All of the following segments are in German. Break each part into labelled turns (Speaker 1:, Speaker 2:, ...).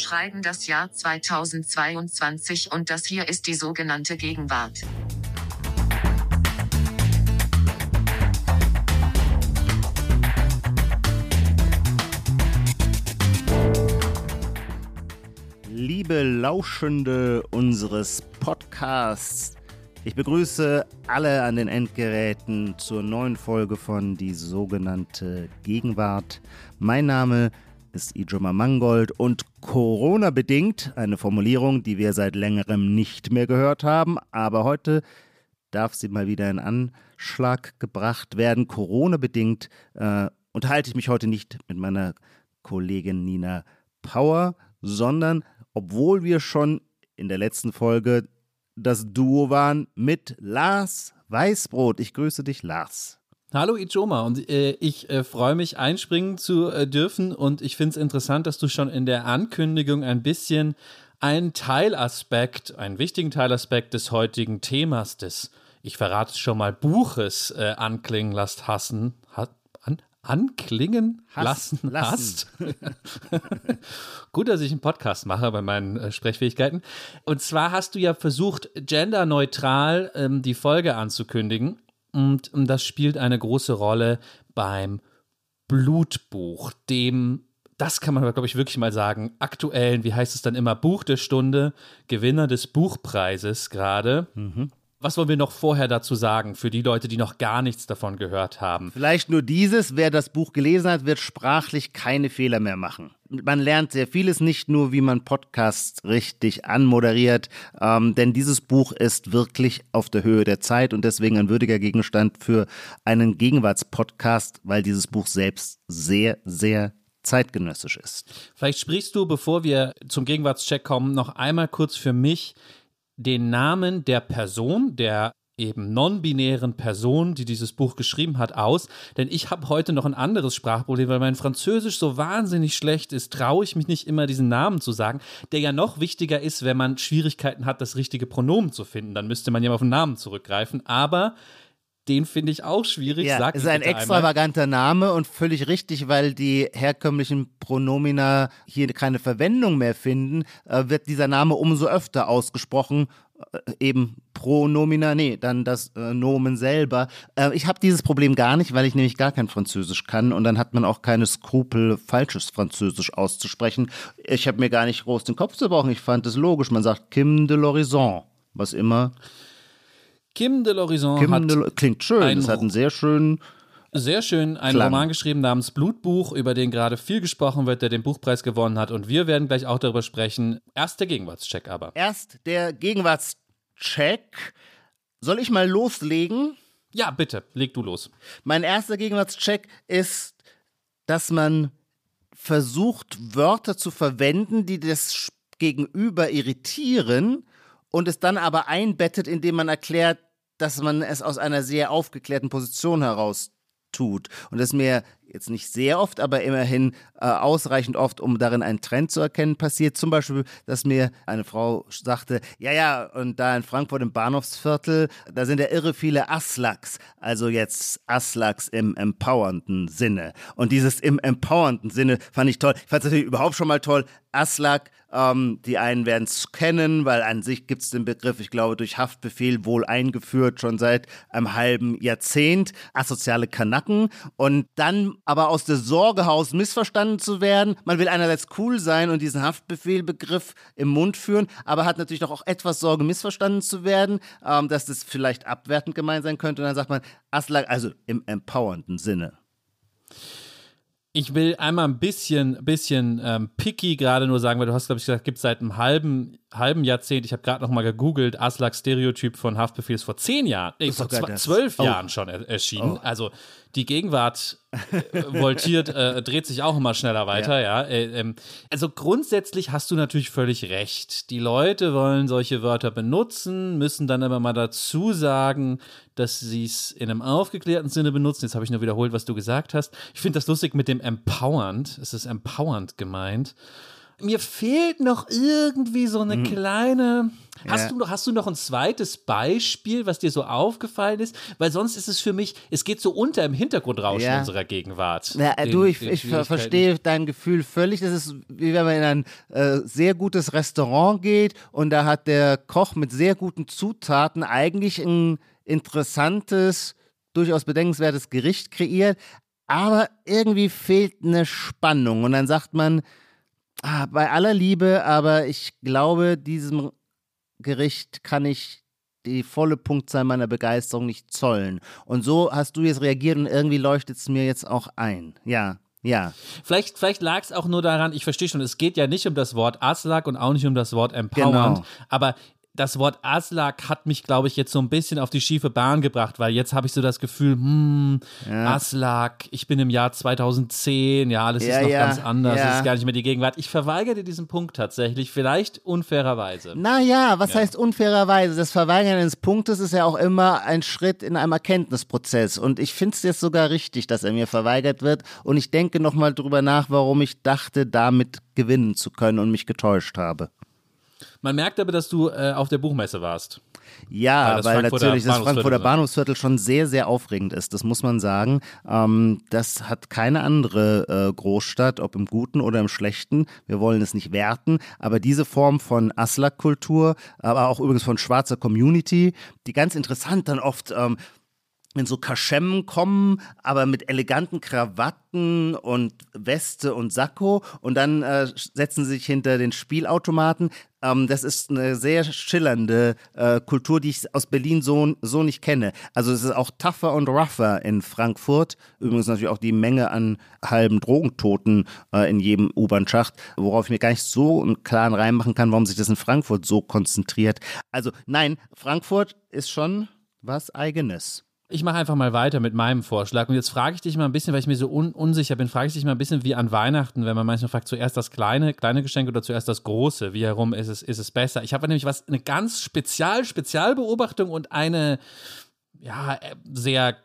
Speaker 1: schreiben das Jahr 2022 und das hier ist die sogenannte Gegenwart.
Speaker 2: Liebe Lauschende unseres Podcasts, ich begrüße alle an den Endgeräten zur neuen Folge von die sogenannte Gegenwart. Mein Name ist Ijoma Mangold und Corona-bedingt, eine Formulierung, die wir seit längerem nicht mehr gehört haben, aber heute darf sie mal wieder in Anschlag gebracht werden. Corona-bedingt äh, unterhalte ich mich heute nicht mit meiner Kollegin Nina Power, sondern obwohl wir schon in der letzten Folge das Duo waren mit Lars Weißbrot. Ich grüße dich, Lars.
Speaker 3: Hallo Ijoma und äh, ich äh, freue mich einspringen zu äh, dürfen und ich finde es interessant, dass du schon in der Ankündigung ein bisschen einen Teilaspekt, einen wichtigen Teilaspekt des heutigen Themas des, ich verrate es schon mal, Buches äh, anklingen lässt hassen, ha an, anklingen
Speaker 2: Hass,
Speaker 3: lassen,
Speaker 2: lassen.
Speaker 3: hast. Gut, dass ich einen Podcast mache bei meinen äh, Sprechfähigkeiten. Und zwar hast du ja versucht, genderneutral ähm, die Folge anzukündigen. Und das spielt eine große Rolle beim Blutbuch, dem, das kann man, glaube ich, wirklich mal sagen, aktuellen, wie heißt es dann immer, Buch der Stunde, Gewinner des Buchpreises gerade. Was wollen wir noch vorher dazu sagen, für die Leute, die noch gar nichts davon gehört haben?
Speaker 2: Vielleicht nur dieses, wer das Buch gelesen hat, wird sprachlich keine Fehler mehr machen. Man lernt sehr vieles, nicht nur, wie man Podcasts richtig anmoderiert, ähm, denn dieses Buch ist wirklich auf der Höhe der Zeit und deswegen ein würdiger Gegenstand für einen Gegenwartspodcast, weil dieses Buch selbst sehr, sehr zeitgenössisch ist.
Speaker 3: Vielleicht sprichst du, bevor wir zum Gegenwartscheck kommen, noch einmal kurz für mich den Namen der Person, der eben non-binären Person, die dieses Buch geschrieben hat, aus. Denn ich habe heute noch ein anderes Sprachproblem, weil mein Französisch so wahnsinnig schlecht ist, traue ich mich nicht immer, diesen Namen zu sagen, der ja noch wichtiger ist, wenn man Schwierigkeiten hat, das richtige Pronomen zu finden. Dann müsste man ja auf den Namen zurückgreifen. Aber den finde ich auch schwierig.
Speaker 2: Ja,
Speaker 3: Sag
Speaker 2: ist ein
Speaker 3: bitte einmal.
Speaker 2: extravaganter Name und völlig richtig, weil die herkömmlichen Pronomina hier keine Verwendung mehr finden, äh, wird dieser Name umso öfter ausgesprochen. Äh, eben Pronomina, nee, dann das äh, Nomen selber. Äh, ich habe dieses Problem gar nicht, weil ich nämlich gar kein Französisch kann und dann hat man auch keine Skrupel, falsches Französisch auszusprechen. Ich habe mir gar nicht groß den Kopf zerbrochen. Ich fand es logisch. Man sagt Kim de l'Horizon, was immer.
Speaker 3: Kim de l'Horizon hat
Speaker 2: de klingt schön. Es hat einen sehr schönen
Speaker 3: Sehr schön, einen
Speaker 2: Klang.
Speaker 3: Roman geschrieben namens Blutbuch, über den gerade viel gesprochen wird, der den Buchpreis gewonnen hat. Und wir werden gleich auch darüber sprechen. Erst der Gegenwartscheck aber.
Speaker 2: Erst der Gegenwartscheck. Soll ich mal loslegen?
Speaker 3: Ja, bitte, leg du los.
Speaker 2: Mein erster Gegenwartscheck ist, dass man versucht, Wörter zu verwenden, die das Gegenüber irritieren und es dann aber einbettet, indem man erklärt, dass man es aus einer sehr aufgeklärten Position heraus tut. Und das ist mir jetzt nicht sehr oft, aber immerhin äh, ausreichend oft, um darin einen Trend zu erkennen, passiert. Zum Beispiel, dass mir eine Frau sagte, ja, ja, und da in Frankfurt im Bahnhofsviertel, da sind ja irre viele Aslaks. Also jetzt Aslaks im empowernden Sinne. Und dieses im empowernden Sinne fand ich toll. Ich fand es natürlich überhaupt schon mal toll. Aslak, ähm, die einen werden es kennen, weil an sich gibt es den Begriff, ich glaube, durch Haftbefehl wohl eingeführt, schon seit einem halben Jahrzehnt. Asoziale Kanacken. Und dann aber aus der Sorge heraus missverstanden zu werden. Man will einerseits cool sein und diesen Haftbefehlbegriff im Mund führen, aber hat natürlich doch auch etwas Sorge, missverstanden zu werden, ähm, dass das vielleicht abwertend gemeint sein könnte. Und dann sagt man Aslak, also im empowernden Sinne.
Speaker 3: Ich will einmal ein bisschen, bisschen ähm, picky gerade nur sagen, weil du hast, glaube ich, gesagt, gibt es seit einem halben, halben Jahrzehnt, ich habe gerade noch mal gegoogelt, Aslak Stereotyp von Haftbefehl ist vor zehn Jahren, nee, vor zwölf
Speaker 2: Oh.
Speaker 3: Jahren schon er erschienen. Also die Gegenwart äh, voltiert, äh, dreht sich auch immer schneller weiter, ja. Äh, ähm, also grundsätzlich hast du natürlich völlig recht. Die Leute wollen solche Wörter benutzen, müssen dann aber mal dazu sagen, dass sie es in einem aufgeklärten Sinne benutzen. Jetzt habe ich nur wiederholt, was du gesagt hast. Ich finde das lustig mit dem empowernd. Es ist empowernd gemeint. Mir fehlt noch irgendwie so eine kleine. Hast,
Speaker 2: Ja.
Speaker 3: du noch, hast du noch ein zweites Beispiel, was dir so aufgefallen ist? Weil sonst ist es für mich, es geht so unter im Hintergrundrauschen
Speaker 2: Ja.
Speaker 3: unserer Gegenwart.
Speaker 2: Ja, äh,
Speaker 3: Den-
Speaker 2: du, ich, ich verstehe dein Gefühl völlig. Das ist, wie wenn man in ein äh, sehr gutes Restaurant geht und da hat der Koch mit sehr guten Zutaten eigentlich ein interessantes, durchaus bedenkenswertes Gericht kreiert, aber irgendwie fehlt eine Spannung. Und dann sagt man, ah, bei aller Liebe, aber ich glaube, diesem Gericht kann ich die volle Punktzahl meiner Begeisterung nicht zollen. Und so hast du jetzt reagiert und irgendwie leuchtet es mir jetzt auch ein. Ja, ja.
Speaker 3: Vielleicht, vielleicht lag es auch nur daran, ich verstehe schon, es geht ja nicht um das Wort Aslak und auch nicht um das Wort Empowernd,
Speaker 2: Genau.
Speaker 3: aber das Wort Aslak hat mich, glaube ich, jetzt so ein bisschen auf die schiefe Bahn gebracht, weil jetzt habe ich so das Gefühl, hm, Aslak, ich bin im Jahr 2010, ja, alles
Speaker 2: Ja,
Speaker 3: ist noch
Speaker 2: ja,
Speaker 3: ganz anders,
Speaker 2: ja.
Speaker 3: es ist gar nicht mehr die Gegenwart. Ich verweigere diesen Punkt tatsächlich, vielleicht unfairerweise.
Speaker 2: Naja, was heißt unfairerweise? Das Verweigern eines Punktes ist ja auch immer ein Schritt in einem Erkenntnisprozess. Und ich finde es jetzt sogar richtig, dass er mir verweigert wird. Und ich denke nochmal drüber nach, warum ich dachte, damit gewinnen zu können und mich getäuscht habe.
Speaker 3: Man merkt aber, dass du äh, auf der Buchmesse warst.
Speaker 2: Ja,
Speaker 3: Weil das
Speaker 2: weil
Speaker 3: Frankfurter
Speaker 2: natürlich das Frankfurter
Speaker 3: so.
Speaker 2: Bahnhofsviertel schon sehr, sehr aufregend ist. Das muss man sagen. Ähm, das hat keine andere äh, Großstadt, ob im Guten oder im Schlechten. Wir wollen es nicht werten, aber diese Form von Aslak-Kultur, aber auch übrigens von schwarzer Community, die ganz interessant dann oft ähm, in so Kaschemmen kommen, aber mit eleganten Krawatten und Weste und Sakko und dann äh, setzen sie sich hinter den Spielautomaten. Ähm, das ist eine sehr schillernde äh, Kultur, die ich aus Berlin so, so nicht kenne. Also es ist auch tougher und rougher in Frankfurt. Übrigens natürlich auch die Menge an halben Drogentoten äh, in jedem U-Bahn-Schacht, worauf ich mir gar nicht so einen klaren reinmachen kann, warum sich das in Frankfurt so konzentriert. Also nein, Frankfurt ist schon was Eigenes.
Speaker 3: Ich mache einfach mal weiter mit meinem Vorschlag. Und jetzt frage ich dich mal ein bisschen, weil ich mir so un unsicher bin, frage ich dich mal ein bisschen wie an Weihnachten, wenn man manchmal fragt, zuerst das kleine, kleine Geschenk oder zuerst das große. Wie herum ist es, ist es besser? Ich habe nämlich was, eine ganz spezial, Spezialbeobachtung und eine, ja, äh, sehr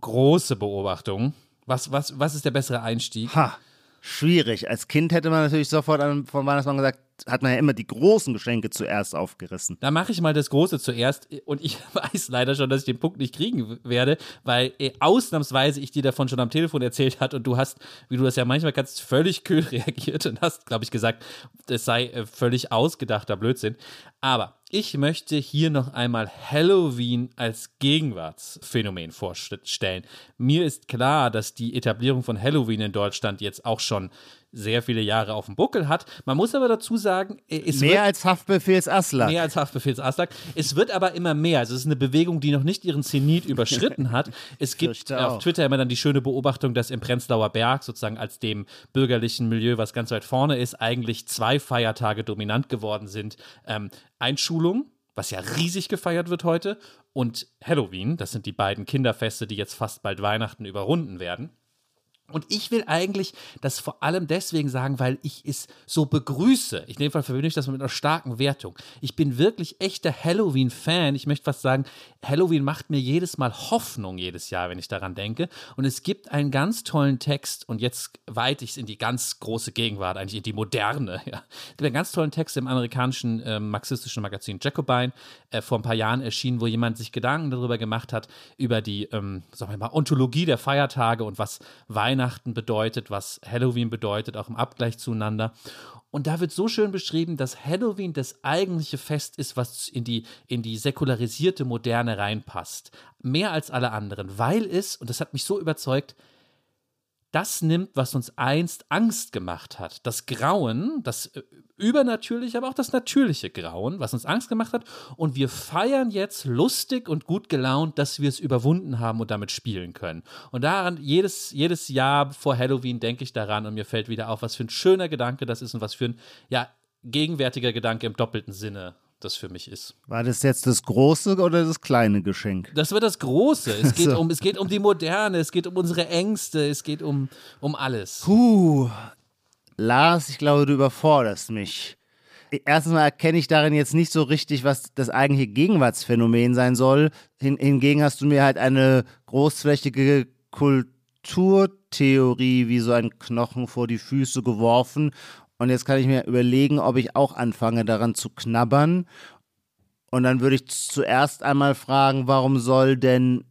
Speaker 3: große Beobachtung. Was, was, was ist der bessere Einstieg?
Speaker 2: Ha, schwierig. Als Kind hätte man natürlich sofort an, vom Weihnachtsmann gesagt, hat man ja immer die großen Geschenke zuerst aufgerissen.
Speaker 3: Da mache ich mal das Große zuerst und ich weiß leider schon, dass ich den Punkt nicht kriegen werde, weil äh, ausnahmsweise ich dir davon schon am Telefon erzählt hat und du hast, wie du das ja manchmal kannst, völlig kühl reagiert und hast, glaube ich, gesagt, das sei äh, völlig ausgedachter Blödsinn. Aber ich möchte hier noch einmal Halloween als Gegenwartsphänomen vorstellen. Mir ist klar, dass die Etablierung von Halloween in Deutschland jetzt auch schon sehr viele Jahre auf dem Buckel hat. Man muss aber dazu sagen, äh, es wird
Speaker 2: Mehr als Haftbefehls Aslak.
Speaker 3: Mehr als Haftbefehlsaslak. Es wird aber immer mehr. Also es ist eine Bewegung, die noch nicht ihren Zenit überschritten hat. Es gibt auf. Twitter immer dann die schöne Beobachtung, dass im Prenzlauer Berg sozusagen als dem bürgerlichen Milieu, was ganz weit vorne ist, eigentlich zwei Feiertage dominant geworden sind. Ähm, Einschulung, was ja riesig gefeiert wird heute, und Halloween. Das sind die beiden Kinderfeste, die jetzt fast bald Weihnachten überrunden werden. Und ich will eigentlich das vor allem deswegen sagen, weil ich es so begrüße. In dem Fall verbinde ich das mit einer starken Wertung. Ich bin wirklich echter Halloween-Fan. Ich möchte fast sagen, Halloween macht mir jedes Mal Hoffnung jedes Jahr, wenn ich daran denke. Und es gibt einen ganz tollen Text, und jetzt weite ich es in die ganz große Gegenwart, eigentlich in die moderne. Ja. Es gibt einen ganz tollen Text im amerikanischen äh, marxistischen Magazin Jacobine, äh, vor ein paar Jahren erschienen, wo jemand sich Gedanken darüber gemacht hat, über die, ähm, sagen wir mal, Ontologie der Feiertage und was Weihnachten bedeutet, was Halloween bedeutet, auch im Abgleich zueinander. Und da wird so schön beschrieben, dass Halloween das eigentliche Fest ist, was in die, in die säkularisierte Moderne reinpasst. Mehr als alle anderen, weil es, und das hat mich so überzeugt, das nimmt, was uns einst Angst gemacht hat. Das Grauen, das äh, übernatürliche, aber auch das natürliche Grauen, was uns Angst gemacht hat. Und wir feiern jetzt lustig und gut gelaunt, dass wir es überwunden haben und damit spielen können. Und daran, jedes, jedes Jahr vor Halloween denke ich daran und mir fällt wieder auf, was für ein schöner Gedanke das ist und was für ein, ja, gegenwärtiger Gedanke im doppelten Sinne das für mich ist.
Speaker 2: War das jetzt das große oder das kleine Geschenk?
Speaker 3: Das wird das Große. Es geht,
Speaker 2: So.
Speaker 3: um, es geht um die Moderne, es geht um unsere Ängste, es geht um, um alles.
Speaker 2: Puh. Lars, ich glaube, du überforderst mich. Erstens mal erkenne ich darin jetzt nicht so richtig, was das eigentliche Gegenwartsphänomen sein soll. Hin, hingegen hast du mir halt eine großflächige Kulturtheorie wie so ein Knochen vor die Füße geworfen. Und jetzt kann ich mir überlegen, ob ich auch anfange daran zu knabbern. Und dann würde ich zuerst einmal fragen, warum soll denn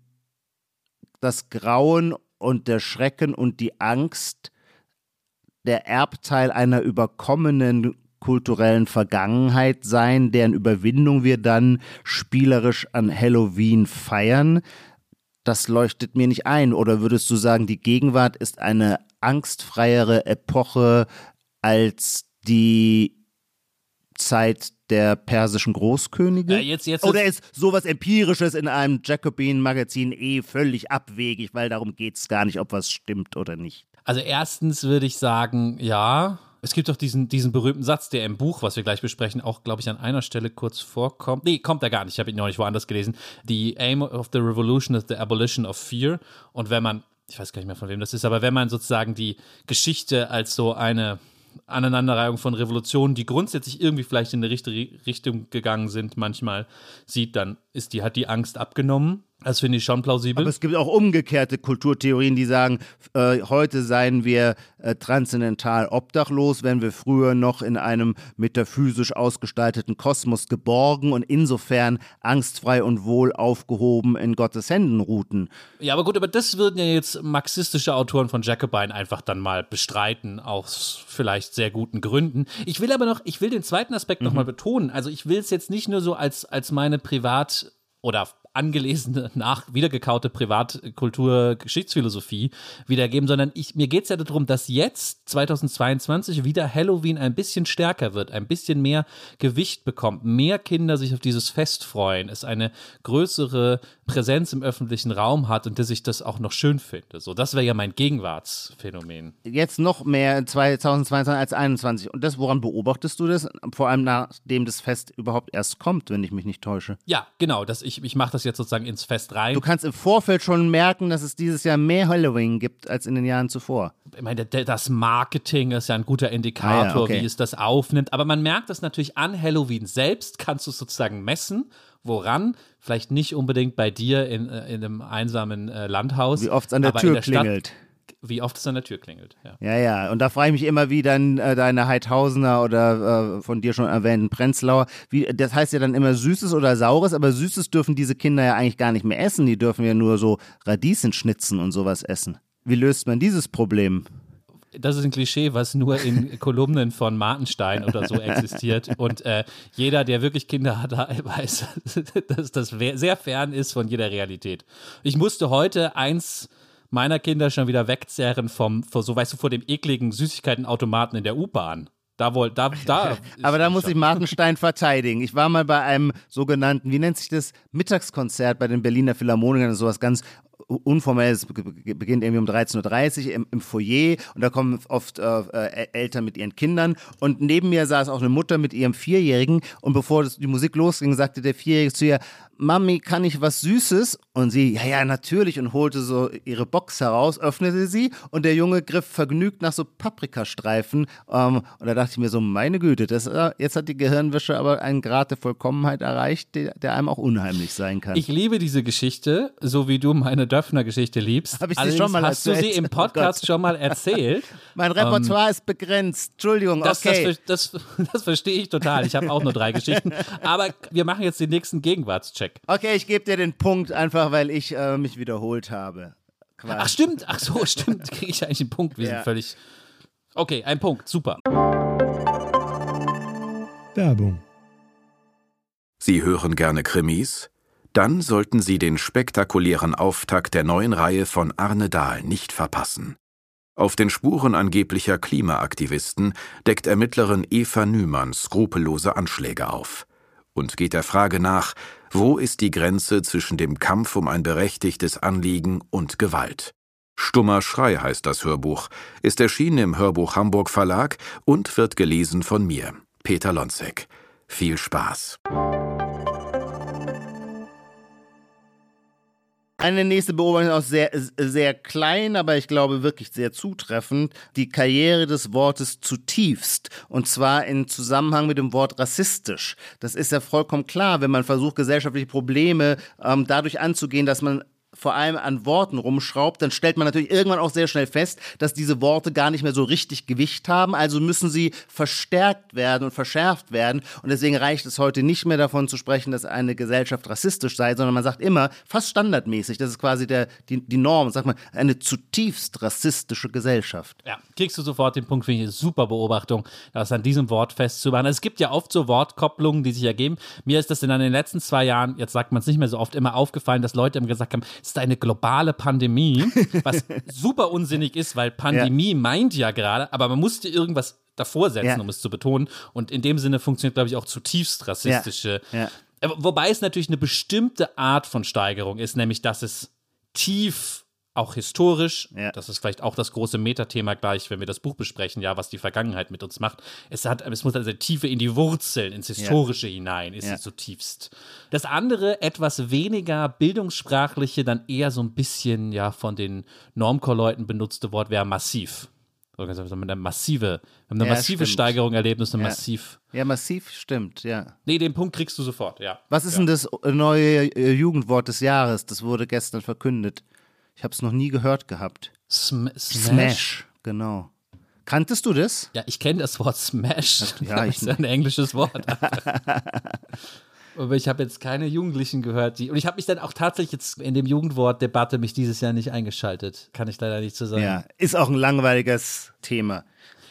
Speaker 2: das Grauen und der Schrecken und die Angst der Erbteil einer überkommenen kulturellen Vergangenheit sein, deren Überwindung wir dann spielerisch an Halloween feiern. Das leuchtet mir nicht ein. Oder würdest du sagen, die Gegenwart ist eine angstfreiere Epoche als die Zeit der persischen Großkönige?
Speaker 3: Ja, jetzt, jetzt
Speaker 2: Oder ist sowas Empirisches in einem Jacobin-Magazin eh völlig abwegig, weil darum geht es gar nicht, ob was stimmt oder nicht?
Speaker 3: Also erstens würde ich sagen, ja. Es gibt doch diesen, diesen berühmten Satz, der im Buch, was wir gleich besprechen, auch, glaube ich, an einer Stelle kurz vorkommt. Nee, kommt er gar nicht. Ich habe ihn noch nicht woanders gelesen. The aim of the revolution is the abolition of fear. Und wenn man, ich weiß gar nicht mehr, von wem das ist, aber wenn man sozusagen die Geschichte als so eine Aneinanderreihung von Revolutionen, die grundsätzlich irgendwie vielleicht in eine richtige Richtung gegangen sind, manchmal sieht, dann ist die, hat die Angst abgenommen. Das finde ich schon plausibel.
Speaker 2: Aber es gibt auch umgekehrte Kulturtheorien, die sagen, äh, heute seien wir äh, transzendental obdachlos, wenn wir früher noch in einem metaphysisch ausgestalteten Kosmos geborgen und insofern angstfrei und wohl aufgehoben in Gottes Händen ruhten.
Speaker 3: Ja, aber gut, aber das würden ja jetzt marxistische Autoren von Jacobine einfach dann mal bestreiten, aus vielleicht sehr guten Gründen. Ich will aber noch, ich will den zweiten Aspekt mhm. nochmal betonen. Also ich will es jetzt nicht nur so als, als meine Privat- oder angelesene, nach wiedergekaute Privatkultur, Geschichtsphilosophie wiedergeben, sondern ich, mir geht es ja darum, dass jetzt 2022 wieder Halloween ein bisschen stärker wird, ein bisschen mehr Gewicht bekommt, mehr Kinder sich auf dieses Fest freuen, es eine größere Präsenz im öffentlichen Raum hat und dass ich das auch noch schön finde. So, das wäre ja mein Gegenwartsphänomen.
Speaker 2: Jetzt noch mehr 2022 als 2021. Und das, woran beobachtest du das? Vor allem nachdem das Fest überhaupt erst kommt, wenn ich mich nicht täusche.
Speaker 3: Ja, genau. Das, ich ich mache das jetzt sozusagen ins Fest rein.
Speaker 2: Du kannst im Vorfeld schon merken, dass es dieses Jahr mehr Halloween gibt als in den Jahren zuvor.
Speaker 3: Ich meine, das Marketing ist ja ein guter Indikator, ah, ja, okay. wie es das aufnimmt. Aber man merkt das natürlich an Halloween selbst, kannst du sozusagen messen. Woran? Vielleicht nicht unbedingt bei dir in, äh, in einem einsamen äh, Landhaus.
Speaker 2: Wie oft es an der Tür der klingelt. Stadt,
Speaker 3: wie oft es an der Tür klingelt. Ja,
Speaker 2: ja. ja. Und da frage ich mich immer, wie dann äh, deine Heidhausener oder äh, von dir schon erwähnten Prenzlauer, wie, das heißt ja dann immer Süßes oder Saures, aber Süßes dürfen diese Kinder ja eigentlich gar nicht mehr essen. Die dürfen ja nur so Radiesenschnitzen und sowas essen. Wie löst man dieses Problem?
Speaker 3: das ist ein Klischee, was nur in Kolumnen von Martenstein oder so existiert. Und äh, jeder, der wirklich Kinder hat, weiß, dass das sehr fern ist von jeder Realität. Ich musste heute eins meiner Kinder schon wieder wegzerren vom, so weißt du, vor dem ekligen Süßigkeitenautomaten in der U-Bahn. Da wohl, da, da.
Speaker 2: Aber da muss ich Martenstein verteidigen. Ich war mal bei einem sogenannten, wie nennt sich das, Mittagskonzert bei den Berliner Philharmonikern, sowas ganz unformell, beginnt irgendwie um 13.30 Uhr im, im, Foyer und da kommen oft äh, äh, Eltern mit ihren Kindern und neben mir saß auch eine Mutter mit ihrem Vierjährigen und bevor das, die Musik losging, sagte der Vierjährige zu ihr, Mami, kann ich was Süßes? Und sie, ja, ja, natürlich und holte so ihre Box heraus, öffnete sie und der Junge griff vergnügt nach so Paprikastreifen ähm, und da dachte ich mir so, meine Güte, das, äh, jetzt hat die Gehirnwäsche aber einen Grad der Vollkommenheit erreicht, der, der einem auch unheimlich sein kann.
Speaker 3: Ich liebe diese Geschichte, so wie du meine Döpfner-Geschichte liebst.
Speaker 2: Habe ich sie schon mal
Speaker 3: Hast erzählt? du sie im oh Podcast oh schon mal erzählt?
Speaker 2: mein Repertoire ähm, ist begrenzt. Entschuldigung,
Speaker 3: das,
Speaker 2: okay.
Speaker 3: Das, das, das verstehe ich total. Ich habe auch nur drei Geschichten. Aber wir machen jetzt den nächsten Gegenwartscheck.
Speaker 2: Okay, ich gebe dir den Punkt einfach, weil ich äh, mich wiederholt habe.
Speaker 3: Quasi. Ach stimmt, ach so, stimmt. Kriege ich eigentlich einen Punkt. Wir ja. sind völlig. Okay, ein Punkt, super.
Speaker 4: Werbung. Sie hören gerne Krimis? Dann sollten Sie den spektakulären Auftakt der neuen Reihe von Arne Dahl nicht verpassen. Auf den Spuren angeblicher Klimaaktivisten deckt Ermittlerin Eva Nümann skrupellose Anschläge auf und geht der Frage nach, wo ist die Grenze zwischen dem Kampf um ein berechtigtes Anliegen und Gewalt. Stummer Schrei heißt das Hörbuch, ist erschienen im Hörbuch Hamburg Verlag und wird gelesen von mir, Peter Lonzek. Viel Spaß.
Speaker 2: Eine nächste Beobachtung ist auch sehr, sehr klein, aber ich glaube wirklich sehr zutreffend. Die Karriere des Wortes zutiefst. Und zwar in Zusammenhang mit dem Wort rassistisch. Das ist ja vollkommen klar, wenn man versucht, gesellschaftliche Probleme ähm, dadurch anzugehen, dass man vor allem an Worten rumschraubt, dann stellt man natürlich irgendwann auch sehr schnell fest, dass diese Worte gar nicht mehr so richtig Gewicht haben. Also müssen sie verstärkt werden und verschärft werden. Und deswegen reicht es heute nicht mehr davon zu sprechen, dass eine Gesellschaft rassistisch sei, sondern man sagt immer, fast standardmäßig, das ist quasi der, die, die Norm, sagt man, eine zutiefst rassistische Gesellschaft.
Speaker 3: Ja, kriegst du sofort den Punkt, finde ich eine super Beobachtung, das an diesem Wort festzumachen. Also es gibt ja oft so Wortkopplungen, die sich ergeben. Mir ist das in den letzten zwei Jahren, jetzt sagt man es nicht mehr so oft, immer aufgefallen, dass Leute immer gesagt haben, es ist eine globale Pandemie, was super unsinnig ist, weil Pandemie ja. meint ja gerade, aber man musste irgendwas davor setzen, ja. um es zu betonen. Und in dem Sinne funktioniert, glaube ich, auch zutiefst rassistische. Ja. Ja. Wobei es natürlich eine bestimmte Art von Steigerung ist, nämlich dass es tief auch historisch, ja. das ist vielleicht auch das große Metathema gleich, wenn wir das Buch besprechen, ja, was die Vergangenheit mit uns macht. Es hat, es muss also Tiefe in die Wurzeln, ins Historische ja. hinein, ist ja. es zutiefst. Das andere, etwas weniger bildungssprachliche, dann eher so ein bisschen, ja, von den Normcore-Leuten benutzte Wort wäre massiv. Also mit einer massive, eine massive stimmt. Steigerung erlebt, ist eine massiv.
Speaker 2: Ja, massiv stimmt, ja.
Speaker 3: Nee, den Punkt kriegst du sofort, ja.
Speaker 2: Was ist denn das neue Jugendwort des Jahres? Das wurde gestern verkündet. Ich habe es noch nie gehört gehabt.
Speaker 3: Sm
Speaker 2: Smash. Smash, genau. Kanntest du das?
Speaker 3: Ja, ich kenne das Wort Smash. Ja, ich das ist ein englisches Wort. Aber ich habe jetzt keine Jugendlichen gehört, die. Und ich habe mich dann auch tatsächlich jetzt in dem Jugendwort-Debatte mich dieses Jahr nicht eingeschaltet. Kann ich leider nicht so sagen. Ja,
Speaker 2: ist auch ein langweiliges Thema.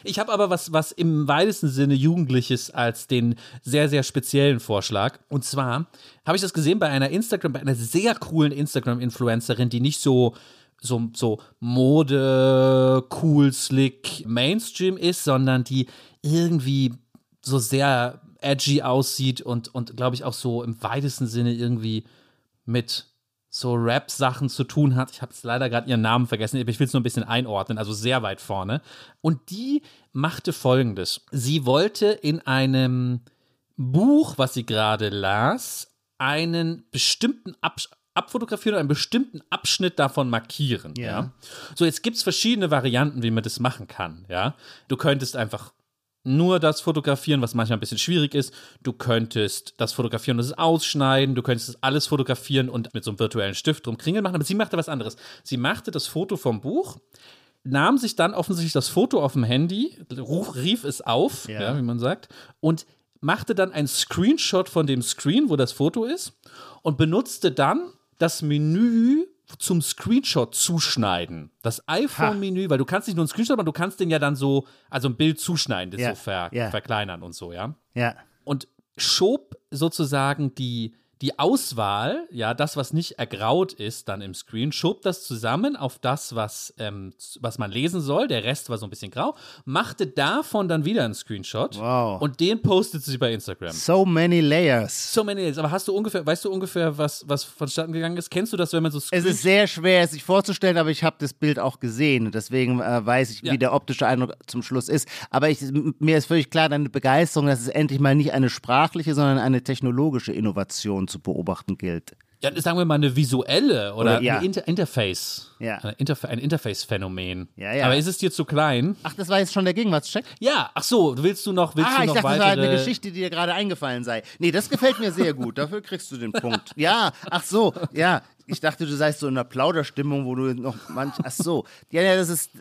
Speaker 3: Ich habe aber was, was im weitesten Sinne Jugendliches als den sehr, sehr speziellen Vorschlag. Und zwar habe ich das gesehen bei einer Instagram, bei einer sehr coolen Instagram-Influencerin, die nicht so so, so Mode, cool, slick, Mainstream ist, sondern die irgendwie so sehr edgy aussieht und, und glaube ich auch so im weitesten Sinne irgendwie mit so Rap-Sachen zu tun hat. Ich habe jetzt leider gerade ihren Namen vergessen, aber ich will es nur ein bisschen einordnen, also sehr weit vorne. Und die machte folgendes. Sie wollte in einem Buch, was sie gerade las, einen bestimmten Absch abfotografieren und einen bestimmten Abschnitt davon markieren. Ja. ja? So, jetzt gibt es verschiedene Varianten, wie man das machen kann. Ja. Du könntest einfach nur das fotografieren, was manchmal ein bisschen schwierig ist. Du könntest das fotografieren und es ausschneiden. Du könntest das alles fotografieren und mit so einem virtuellen Stift drum kringeln machen. Aber sie machte was anderes. Sie machte das Foto vom Buch, nahm sich dann offensichtlich das Foto auf dem Handy, rief es auf, ja. Ja, wie man sagt, und machte dann ein Screenshot von dem Screen, wo das Foto ist, und benutzte dann das Menü zum Screenshot zuschneiden. Das iPhone-Menü, weil du kannst nicht nur einen Screenshot machen, du kannst den ja dann so, also ein Bild zuschneiden, das ja, so ver ja. verkleinern und so, ja.
Speaker 2: Ja.
Speaker 3: Und schob sozusagen die die Auswahl, ja, das, was nicht ergraut ist, dann im Screen, schob das zusammen auf das, was, ähm, was man lesen soll. Der Rest war so ein bisschen grau. Machte davon dann wieder einen Screenshot.
Speaker 2: Wow.
Speaker 3: Und den postet sie bei Instagram.
Speaker 2: So many layers.
Speaker 3: So many layers. Aber hast du ungefähr, weißt du ungefähr, was, was vonstatten gegangen ist? Kennst du das, wenn man so
Speaker 2: Es ist sehr schwer, es sich vorzustellen, aber ich habe das Bild auch gesehen. Deswegen äh, weiß ich, ja. wie der optische Eindruck zum Schluss ist. Aber ich, mir ist völlig klar deine Begeisterung, dass es endlich mal nicht eine sprachliche, sondern eine technologische Innovation zu beobachten gilt.
Speaker 3: Ja, sagen wir mal eine visuelle oder, oder ja. ein Inter Interface. Ja. Ein, Interfa ein Interface-Phänomen.
Speaker 2: Ja, ja.
Speaker 3: Aber ist es dir zu klein?
Speaker 2: Ach, das war jetzt schon der Gegenwartscheck?
Speaker 3: Ja, ach so, willst du noch, willst
Speaker 2: ah,
Speaker 3: du noch
Speaker 2: ich dachte,
Speaker 3: weitere...
Speaker 2: das war halt eine Geschichte, die dir gerade eingefallen sei. Nee, das gefällt mir sehr gut. Dafür kriegst du den Punkt. Ja, ach so, ja. Ich dachte, du seist so in einer Plauderstimmung, wo du noch manch. Ach so. Ja, ja, das ist.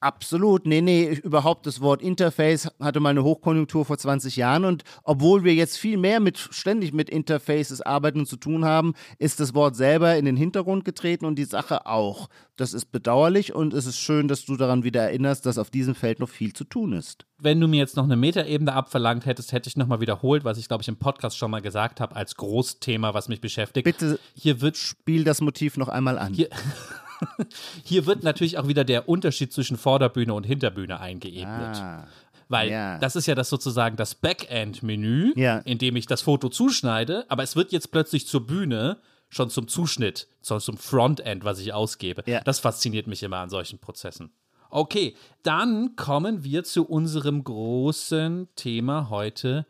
Speaker 2: Absolut, nee, nee, überhaupt das Wort Interface hatte mal eine Hochkonjunktur vor 20 Jahren und obwohl wir jetzt viel mehr mit, ständig mit Interfaces arbeiten und zu tun haben, ist das Wort selber in den Hintergrund getreten und die Sache auch. Das ist bedauerlich und es ist schön, dass du daran wieder erinnerst, dass auf diesem Feld noch viel zu tun ist.
Speaker 3: Wenn du mir jetzt noch eine Metaebene abverlangt hättest, hätte ich nochmal wiederholt, was ich glaube ich im Podcast schon mal gesagt habe, als Großthema, was mich beschäftigt.
Speaker 2: Bitte hier wird spiel das Motiv noch einmal an.
Speaker 3: Hier Hier wird natürlich auch wieder der Unterschied zwischen Vorderbühne und Hinterbühne eingeebnet. Ah. Weil ja. das ist ja das sozusagen das Backend-Menü, ja. in dem ich das Foto zuschneide, aber es wird jetzt plötzlich zur Bühne schon zum Zuschnitt, zum Frontend, was ich ausgebe. Ja. Das fasziniert mich immer an solchen Prozessen. Okay, dann kommen wir zu unserem großen Thema heute,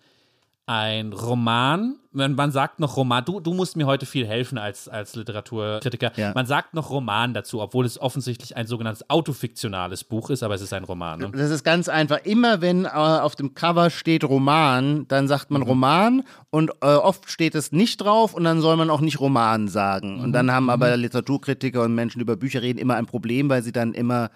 Speaker 3: ein Roman, man, man sagt noch Roman, du, du musst mir heute viel helfen als, als Literaturkritiker.
Speaker 2: Ja.
Speaker 3: Man sagt noch Roman dazu, obwohl es offensichtlich ein sogenanntes autofiktionales Buch ist, aber es ist ein Roman. Ne?
Speaker 2: Das ist ganz einfach. Immer wenn äh, auf dem Cover steht Roman, dann sagt man Roman und äh, oft steht es nicht drauf und dann soll man auch nicht Roman sagen. Und dann haben aber Literaturkritiker und Menschen, die über Bücher reden, immer ein Problem, weil sie dann immer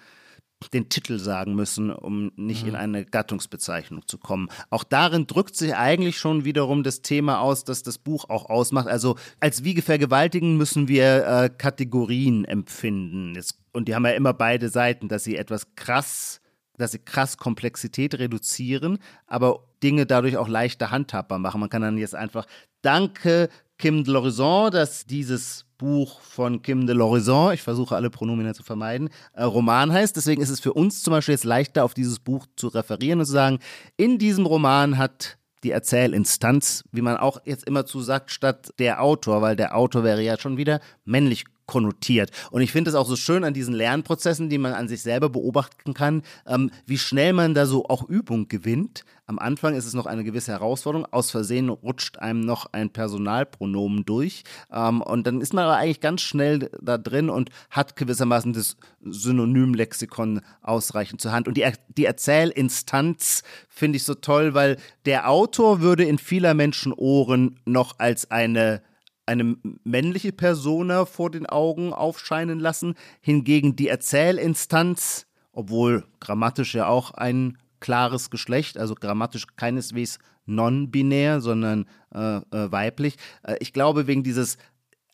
Speaker 2: den Titel sagen müssen, um nicht in eine Gattungsbezeichnung zu kommen. Auch darin drückt sich eigentlich schon wiederum das Thema aus, dass das Buch auch ausmacht. Also als Wiege vergewaltigen müssen wir äh, Kategorien empfinden. Jetzt, und die haben ja immer beide Seiten, dass sie etwas krass dass sie krass Komplexität reduzieren, aber Dinge dadurch auch leichter handhabbar machen. Man kann dann jetzt einfach Danke Kim de l'Horizon, dass dieses Buch von Kim de l'Horizon, ich versuche alle Pronomina zu vermeiden, äh, Roman heißt. Deswegen ist es für uns zum Beispiel jetzt leichter, auf dieses Buch zu referieren und zu sagen, in diesem Roman hat die Erzählinstanz, wie man auch jetzt immer zu sagt, statt der Autor, weil der Autor wäre ja schon wieder männlich konnotiert. Und ich finde es auch so schön an diesen Lernprozessen, die man an sich selber beobachten kann, ähm, wie schnell man da so auch Übung gewinnt. Am Anfang ist es noch eine gewisse Herausforderung. Aus Versehen rutscht einem noch ein Personalpronomen durch. Ähm, und dann ist man aber eigentlich ganz schnell da drin und hat gewissermaßen das Synonymlexikon ausreichend zur Hand. Und die, die Erzählinstanz finde ich so toll, weil der Autor würde in vieler Menschen Ohren noch als eine eine männliche Persona vor den Augen aufscheinen lassen, hingegen die Erzählinstanz, obwohl grammatisch ja auch ein klares Geschlecht, also grammatisch keineswegs non-binär, sondern äh, äh, weiblich. Äh, ich glaube, wegen dieses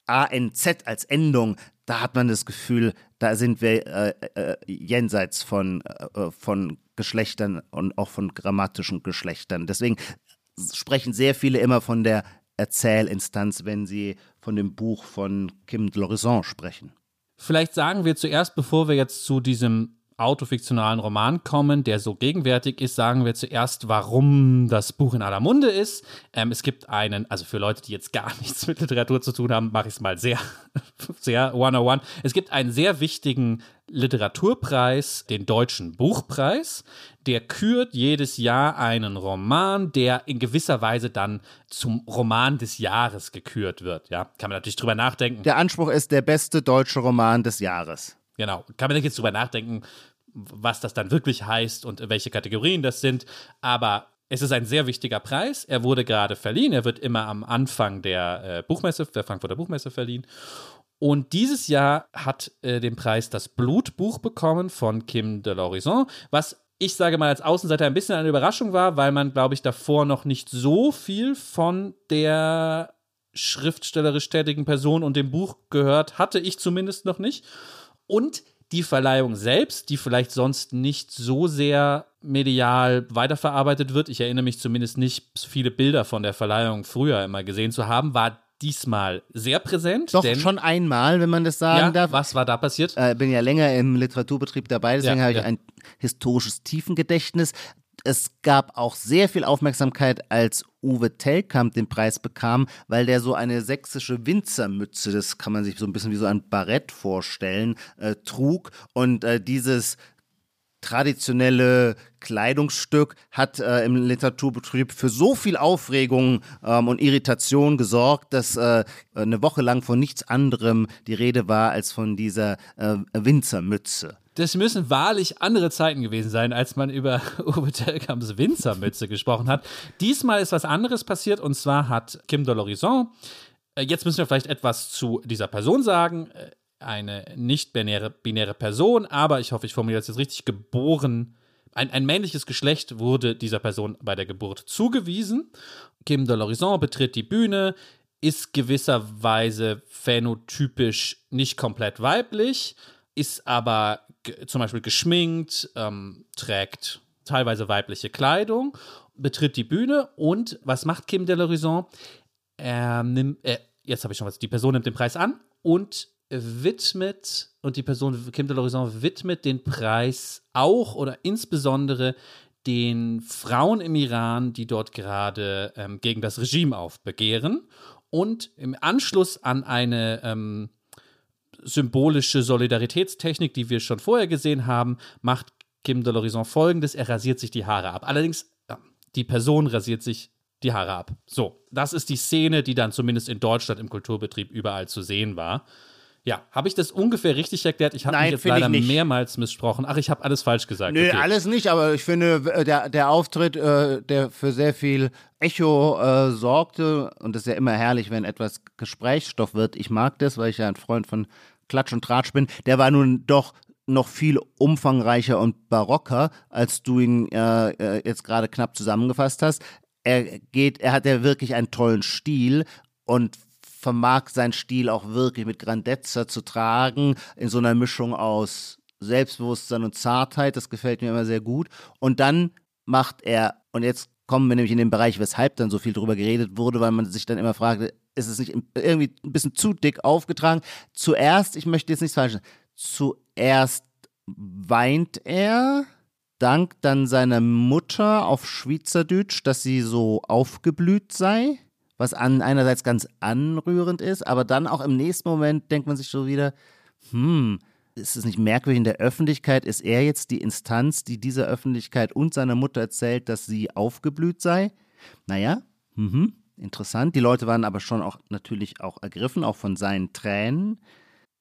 Speaker 2: ANZ als Endung, da hat man das Gefühl, da sind wir äh, äh, jenseits von, äh, von Geschlechtern und auch von grammatischen Geschlechtern. Deswegen sprechen sehr viele immer von der Erzählinstanz, wenn sie von dem Buch von Kim de l'Horizon sprechen.
Speaker 3: Vielleicht sagen wir zuerst, bevor wir jetzt zu diesem autofiktionalen Roman kommen, der so gegenwärtig ist, sagen wir zuerst, warum das Buch in aller Munde ist. Ähm, es gibt einen, also für Leute, die jetzt gar nichts mit Literatur zu tun haben, mache ich es mal sehr, sehr one-on-one. Es gibt einen sehr wichtigen Literaturpreis, den Deutschen Buchpreis. Der kürt jedes Jahr einen Roman, der in gewisser Weise dann zum Roman des Jahres gekürt wird. Ja, kann man natürlich drüber nachdenken.
Speaker 2: Der Anspruch ist der beste deutsche Roman des Jahres.
Speaker 3: Genau. Kann man jetzt drüber nachdenken, was das dann wirklich heißt und welche Kategorien das sind. Aber es ist ein sehr wichtiger Preis. Er wurde gerade verliehen. Er wird immer am Anfang der äh, Buchmesse, der Frankfurter Buchmesse verliehen. Und dieses Jahr hat äh, den Preis das Blutbuch bekommen von Kim de l'Horizon, was ich sage mal als Außenseiter ein bisschen eine Überraschung war, weil man, glaube ich, davor noch nicht so viel von der schriftstellerisch tätigen Person und dem Buch gehört hatte, ich zumindest noch nicht. Und die Verleihung selbst, die vielleicht sonst nicht so sehr medial weiterverarbeitet wird, ich erinnere mich zumindest nicht, viele Bilder von der Verleihung früher immer gesehen zu haben, war diesmal sehr präsent.
Speaker 2: Doch,
Speaker 3: denn,
Speaker 2: schon einmal, wenn man das sagen
Speaker 3: ja,
Speaker 2: darf.
Speaker 3: was war da passiert?
Speaker 2: äh, bin ja länger im Literaturbetrieb dabei, deswegen
Speaker 3: Ja,
Speaker 2: habe ich
Speaker 3: ja.
Speaker 2: ein historisches Tiefengedächtnis. Es gab auch sehr viel Aufmerksamkeit, als Uwe Tellkamp den Preis bekam, weil der so eine sächsische Winzermütze, das kann man sich so ein bisschen wie so ein Barett vorstellen, äh, trug. Und äh, dieses traditionelle Kleidungsstück hat äh, im Literaturbetrieb für so viel Aufregung ähm, und Irritation gesorgt, dass äh, eine Woche lang von nichts anderem die Rede war als von dieser äh, Winzermütze.
Speaker 3: Das müssen wahrlich andere Zeiten gewesen sein, als man über Uwe Tellkamps Winzermütze gesprochen hat. Diesmal ist was anderes passiert und zwar hat Kim de l'Horizon, äh, jetzt müssen wir vielleicht etwas zu dieser Person sagen, äh, eine nicht-binäre binäre Person, aber ich hoffe, ich formuliere das jetzt richtig, geboren. Ein, ein männliches Geschlecht wurde dieser Person bei der Geburt zugewiesen. Kim de l'Horizon betritt die Bühne, ist gewisserweise phänotypisch nicht komplett weiblich, ist aber zum Beispiel geschminkt, ähm, trägt teilweise weibliche Kleidung, betritt die Bühne und was macht Kim de l'Horizon? Er nimmt, äh, jetzt habe ich schon was, die Person nimmt den Preis an und widmet, und die Person Kim de l'Horizon widmet den Preis auch oder insbesondere den Frauen im Iran, die dort gerade ähm, gegen das Regime aufbegehren. Und im Anschluss an eine ähm, symbolische Solidaritätstechnik, die wir schon vorher gesehen haben, macht Kim de l'Horizon folgendes: Er rasiert sich die Haare ab. Allerdings, die Person rasiert sich die Haare ab. So, das ist die Szene, die dann zumindest in Deutschland im Kulturbetrieb überall zu sehen war. Ja, habe ich das ungefähr richtig erklärt? Ich habe mich jetzt leider mehrmals missprochen. Ach, ich habe alles falsch gesagt.
Speaker 2: Nö,
Speaker 3: okay.
Speaker 2: alles nicht, aber ich finde, äh, der, der Auftritt, äh, der für sehr viel Echo äh, sorgte, und das ist ja immer herrlich, wenn etwas Gesprächsstoff wird. Ich mag das, weil ich ja ein Freund von Klatsch und Tratsch bin. Der war nun doch noch viel umfangreicher und barocker, als du ihn äh, äh, jetzt gerade knapp zusammengefasst hast. Er geht, er hat ja wirklich einen tollen Stil und vermag seinen Stil auch wirklich mit Grandezza zu tragen, in so einer Mischung aus Selbstbewusstsein und Zartheit. Das gefällt mir immer sehr gut. Und dann macht er, und jetzt kommen wir nämlich in den Bereich, weshalb dann so viel drüber geredet wurde, weil man sich dann immer fragte, ist es nicht irgendwie ein bisschen zu dick aufgetragen? Zuerst, ich möchte jetzt nichts falsch sagen, zuerst weint er, dankt dann seiner Mutter auf Schweizerdeutsch, dass sie so aufgeblüht sei, was an einerseits ganz anrührend ist, aber dann auch im nächsten Moment denkt man sich so wieder, hm, ist es nicht merkwürdig in der Öffentlichkeit? Ist er jetzt die Instanz, die dieser Öffentlichkeit und seiner Mutter erzählt, dass sie aufgeblüht sei? Naja, mhm, interessant. Die Leute waren aber schon auch natürlich auch ergriffen, auch von seinen Tränen.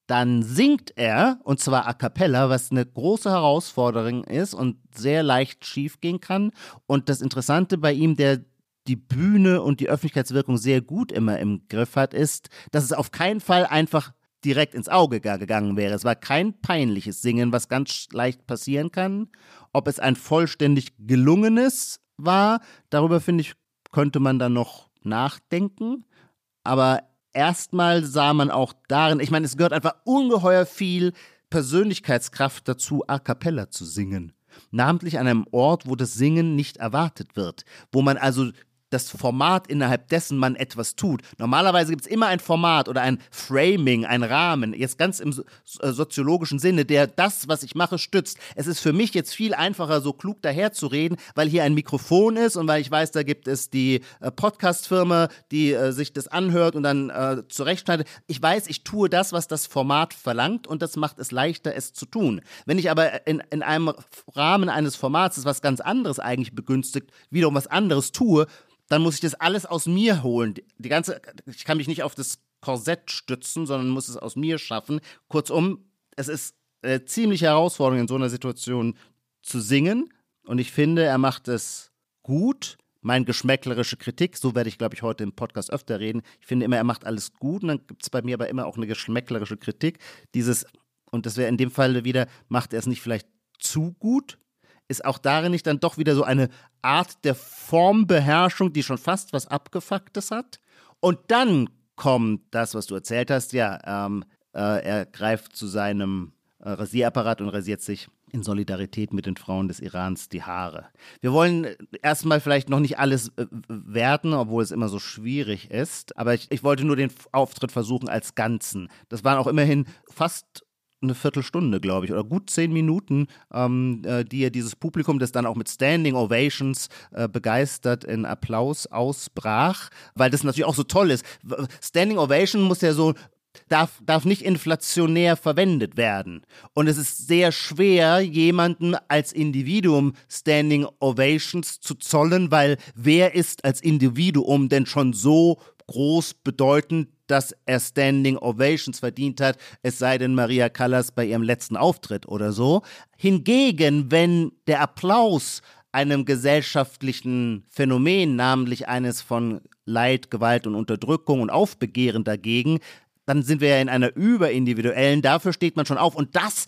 Speaker 2: Dann singt er, und zwar a cappella, was eine große Herausforderung ist und sehr leicht schiefgehen kann. Und das Interessante bei ihm, der die Bühne und die Öffentlichkeitswirkung sehr gut immer im Griff hat, ist, dass es auf keinen Fall einfach direkt ins Auge gegangen wäre. Es war kein peinliches Singen, was ganz leicht passieren kann. Ob es ein vollständig gelungenes war, darüber finde ich, könnte man dann noch nachdenken. Aber erstmal sah man auch darin, ich meine, es gehört einfach ungeheuer viel Persönlichkeitskraft dazu, a cappella zu singen. Namentlich an einem Ort, wo das Singen nicht erwartet wird, wo man also das Format, innerhalb dessen man etwas tut. Normalerweise gibt es immer ein Format oder ein Framing, ein Rahmen, jetzt ganz im äh, soziologischen Sinne, der das, was ich mache, stützt. Es ist für mich jetzt viel einfacher, so klug daherzureden, weil hier ein Mikrofon ist und weil ich weiß, da gibt es die äh, Podcast-Firma, die äh, sich das anhört und dann äh, zurechtschneidet. Ich weiß, ich tue das, was das Format verlangt und das macht es leichter, es zu tun. Wenn ich aber in, in einem Rahmen eines Formats, das was ganz anderes eigentlich begünstigt, wiederum was anderes tue, dann muss ich das alles aus mir holen. Die ganze, ich kann mich nicht auf das Korsett stützen, sondern muss es aus mir schaffen. Kurzum, es ist äh, ziemlich herausfordernd in so einer Situation zu singen. Und ich finde, er macht es gut. Mein geschmäcklerische Kritik, so werde ich, glaube ich, heute im Podcast öfter reden. Ich finde immer, er macht alles gut. Und dann gibt es bei mir aber immer auch eine geschmäcklerische Kritik. Dieses, und das wäre in dem Fall wieder, macht er es nicht vielleicht zu gut? Ist auch darin nicht dann doch wieder so eine Art der Formbeherrschung, die schon fast was Abgefucktes hat. Und dann kommt das, was du erzählt hast, ja, ähm, äh, er greift zu seinem äh, Rasierapparat und rasiert sich in Solidarität mit den Frauen des Irans die Haare. Wir wollen erstmal vielleicht noch nicht alles äh, werten, obwohl es immer so schwierig ist, aber ich, ich wollte nur den Auftritt versuchen als Ganzen. Das waren auch immerhin fast eine Viertelstunde, glaube ich, oder gut zehn Minuten, ähm, äh, die er dieses Publikum, das dann auch mit Standing Ovations äh, begeistert in Applaus ausbrach, weil das natürlich auch so toll ist. Standing Ovation muss ja so Darf, darf nicht inflationär verwendet werden. Und es ist sehr schwer, jemanden als Individuum Standing Ovations zu zollen, weil wer ist als Individuum denn schon so groß bedeutend, dass er Standing Ovations verdient hat, es sei denn Maria Callas bei ihrem letzten Auftritt oder so. Hingegen, wenn der Applaus einem gesellschaftlichen Phänomen, namentlich eines von Leid, Gewalt und Unterdrückung und Aufbegehren dagegen, dann sind wir ja in einer überindividuellen, dafür steht man schon auf. Und das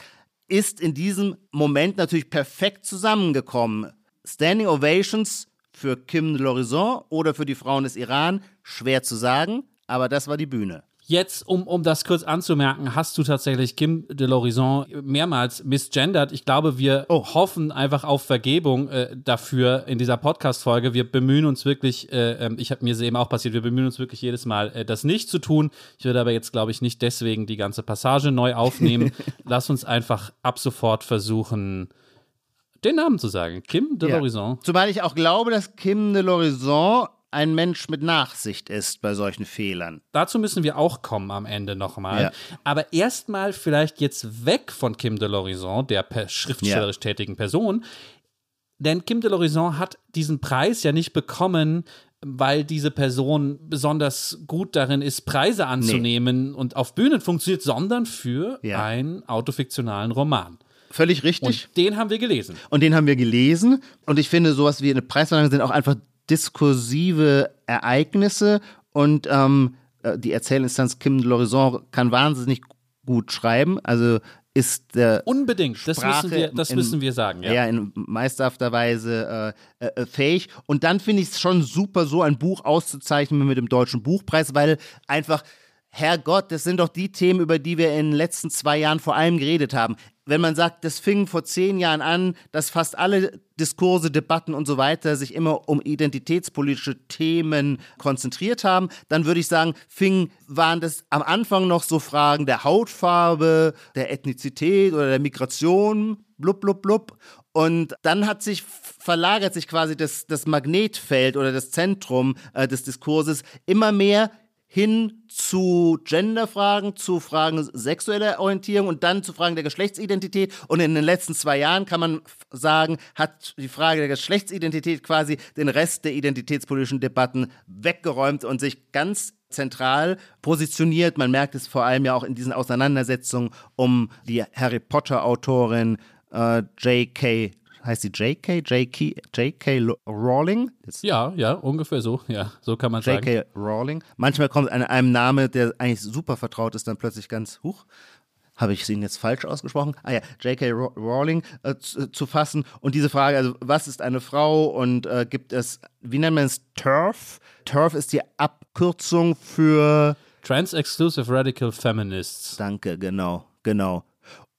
Speaker 2: ist in diesem Moment natürlich perfekt zusammengekommen. Standing Ovations für Kim de l'Horizon oder für die Frauen des Iran, schwer zu sagen, aber das war die Bühne.
Speaker 3: Jetzt, um, um das kurz anzumerken, hast du tatsächlich Kim de l'Horizon mehrmals misgendert. Ich glaube, wir oh. hoffen einfach auf Vergebung äh, dafür in dieser Podcast-Folge. Wir bemühen uns wirklich, äh, ähm, ich habe mir es eben auch passiert, wir bemühen uns wirklich jedes Mal, äh, das nicht zu tun. Ich würde aber jetzt, glaube ich, nicht deswegen die ganze Passage neu aufnehmen. Lass uns einfach ab sofort versuchen, den Namen zu sagen. Kim de ja. l'Horizon.
Speaker 2: Zumal ich auch glaube, dass Kim de l'Horizon ein Mensch mit Nachsicht ist bei solchen Fehlern.
Speaker 3: Dazu müssen wir auch kommen am Ende nochmal. Ja. Aber erstmal vielleicht jetzt weg von Kim de l'Horizon, der schriftstellerisch ja. tätigen Person. Denn Kim de l'Horizon hat diesen Preis ja nicht bekommen, weil diese Person besonders gut darin ist, Preise anzunehmen nee. und auf Bühnen funktioniert, sondern für ja. einen autofiktionalen Roman.
Speaker 2: Völlig richtig.
Speaker 3: Und den haben wir gelesen.
Speaker 2: Und den haben wir gelesen. Und ich finde, sowas wie eine Preisverleihung sind auch einfach diskursive Ereignisse. Und ähm, äh, die Erzählinstanz Kim de Lorison kann wahnsinnig gut schreiben. Also ist der
Speaker 3: unbedingt das müssen wir das in, müssen wir sagen ja,
Speaker 2: ja in meisterhafter Weise äh, äh, fähig und dann finde ich es schon super so ein Buch auszuzeichnen mit dem deutschen Buchpreis weil einfach Herrgott, das sind doch die Themen, über die wir in den letzten zwei Jahren vor allem geredet haben. Wenn man sagt, das fing vor zehn Jahren an, dass fast alle Diskurse, Debatten und so weiter sich immer um identitätspolitische Themen konzentriert haben, dann würde ich sagen, fing, waren das am Anfang noch so Fragen der Hautfarbe, der Ethnizität oder der Migration, blub, blub, blub. Und dann hat sich, verlagert sich quasi das, das Magnetfeld oder das Zentrum äh, des Diskurses immer mehr hin zu Genderfragen, zu Fragen sexueller Orientierung und dann zu Fragen der Geschlechtsidentität. Und in den letzten zwei Jahren kann man sagen, hat die Frage der Geschlechtsidentität quasi den Rest der identitätspolitischen Debatten weggeräumt und sich ganz zentral positioniert. Man merkt es vor allem ja auch in diesen Auseinandersetzungen um die Harry Potter-Autorin äh, J.K heißt sie J.K. J.K. Rowling?
Speaker 3: Das ja, ja, ungefähr so. Ja, so kann man sagen.
Speaker 2: J.K. Rowling. Manchmal kommt an einem Name, der eigentlich super vertraut ist, dann plötzlich ganz hoch. Habe ich ihn jetzt falsch ausgesprochen? Ah ja, J.K. Rowling äh, zu, äh, zu, fassen. Und diese Frage, also was ist eine Frau und äh, gibt es, wie nennt man es, TERF? TERF ist die Abkürzung für
Speaker 3: Trans-Exclusive Radical Feminists.
Speaker 2: Danke, genau, genau.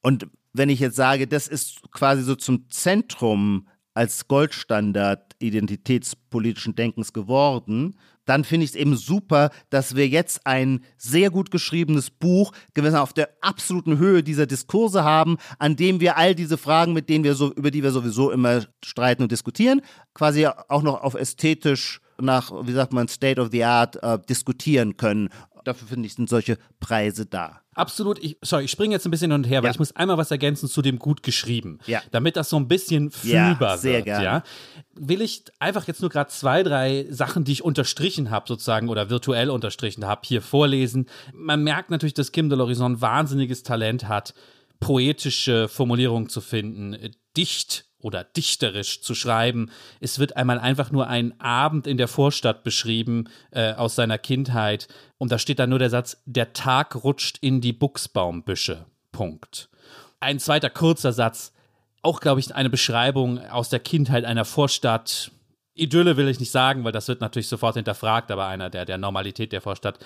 Speaker 2: Und wenn ich jetzt sage, das ist quasi so zum Zentrum als Goldstandard identitätspolitischen Denkens geworden, dann finde ich es eben super, dass wir jetzt ein sehr gut geschriebenes Buch gewiss auf der absoluten Höhe dieser Diskurse haben, an dem wir all diese Fragen, mit denen wir so, über die wir sowieso immer streiten und diskutieren, quasi auch noch auf ästhetisch nach, wie sagt man, State of the Art äh, diskutieren können. Dafür finde ich, sind solche Preise da.
Speaker 3: Absolut. Ich, sorry, ich springe jetzt ein bisschen hin und her, weil ja. ich muss einmal was ergänzen zu dem gut geschrieben. Ja. Damit das so ein bisschen fühlbar ja, sehr wird. Gerne. Ja. Will ich einfach jetzt nur gerade zwei, drei Sachen, die ich unterstrichen habe, sozusagen, oder virtuell unterstrichen habe, hier vorlesen. Man merkt natürlich, dass Kim de l'Horizon wahnsinniges Talent hat, poetische Formulierungen zu finden, dicht oder dichterisch zu schreiben. Es wird einmal einfach nur ein Abend in der Vorstadt beschrieben äh, aus seiner Kindheit und da steht dann nur der Satz, der Tag rutscht in die Buchsbaumbüsche. Punkt. Ein zweiter kurzer Satz, auch glaube ich eine Beschreibung aus der Kindheit einer Vorstadt. Idylle will ich nicht sagen, weil das wird natürlich sofort hinterfragt, aber einer der, der Normalität der Vorstadt.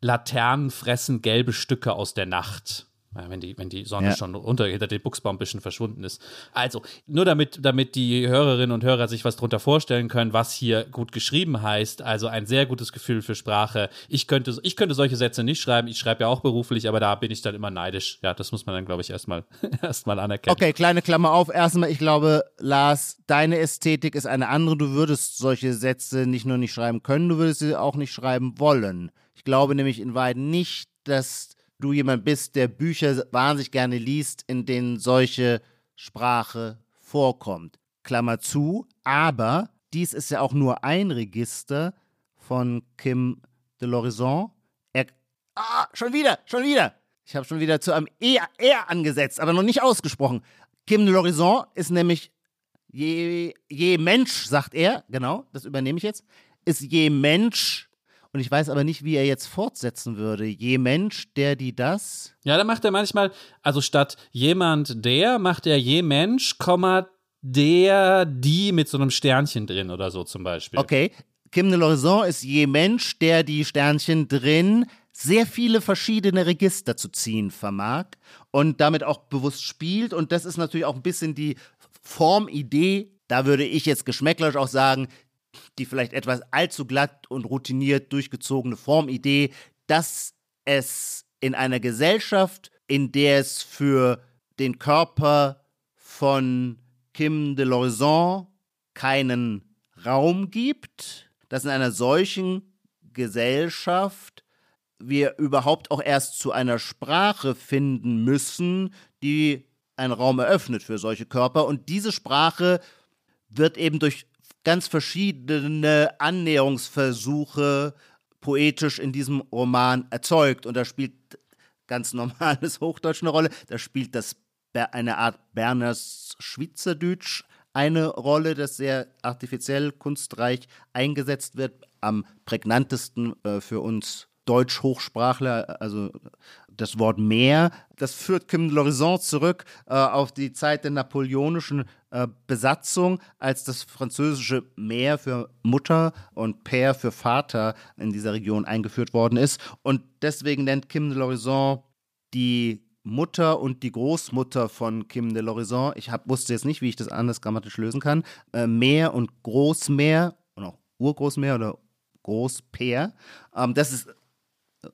Speaker 3: Laternen fressen gelbe Stücke aus der Nacht wenn die, wenn die Sonne ja. schon unter hinter den Buchsbaumbüschen verschwunden ist. Also, nur damit, damit die Hörerinnen und Hörer sich was darunter vorstellen können, was hier gut geschrieben heißt. Also ein sehr gutes Gefühl für Sprache. Ich könnte, ich könnte solche Sätze nicht schreiben. Ich schreibe ja auch beruflich, aber da bin ich dann immer neidisch. Ja, das muss man dann, glaube ich, erstmal erstmal anerkennen.
Speaker 2: Okay, kleine Klammer auf. Erstmal, ich glaube, Lars, deine Ästhetik ist eine andere. Du würdest solche Sätze nicht nur nicht schreiben können, du würdest sie auch nicht schreiben wollen. Ich glaube nämlich in Wahrheit nicht, dass du jemand bist, der Bücher wahnsinnig gerne liest, in denen solche Sprache vorkommt. Klammer zu, aber dies ist ja auch nur ein Register von Kim de l'Horizon. Er. Ah, schon wieder, schon wieder! Ich habe schon wieder zu einem Er, er angesetzt, aber noch nicht ausgesprochen. Kim de l'Horizon ist nämlich je, je Mensch, sagt er, genau, das übernehme ich jetzt, ist je Mensch und ich weiß aber nicht, wie er jetzt fortsetzen würde. Je Mensch, der, die, das.
Speaker 3: Ja, da macht er manchmal, also statt jemand, der, macht er je Mensch, der, die mit so einem Sternchen drin oder so zum Beispiel.
Speaker 2: Okay. Kim de l'Horizon ist je Mensch, der die Sternchen drin sehr viele verschiedene Register zu ziehen vermag und damit auch bewusst spielt. Und das ist natürlich auch ein bisschen die Formidee. Da würde ich jetzt geschmäcklerisch auch sagen, die vielleicht etwas allzu glatt und routiniert durchgezogene Formidee, dass es in einer Gesellschaft, in der es für den Körper von Kim de l'Horizon keinen Raum gibt, dass in einer solchen Gesellschaft wir überhaupt auch erst zu einer Sprache finden müssen, die einen Raum eröffnet für solche Körper. Und diese Sprache wird eben durch ganz verschiedene Annäherungsversuche poetisch in diesem Roman erzeugt. Und da spielt ganz normales Hochdeutsch eine Rolle. Da spielt das eine Art Berners Schweizerdeutsch eine Rolle, das sehr artifiziell, kunstreich eingesetzt wird. Am prägnantesten äh, für uns Deutsch-Hochsprachler, also das Wort Meer, das führt Kim de l'Horizon zurück äh, auf die Zeit der napoleonischen äh, Besatzung, als das französische Meer für Mutter und Père für Vater in dieser Region eingeführt worden ist. Und deswegen nennt Kim de l'Horizon die Mutter und die Großmutter von Kim de l'Horizon, ich hab, wusste jetzt nicht, wie ich das anders grammatisch lösen kann, äh, Meer und Großmeer, oder Urgroßmeer oder Großpeer. Ähm, das ist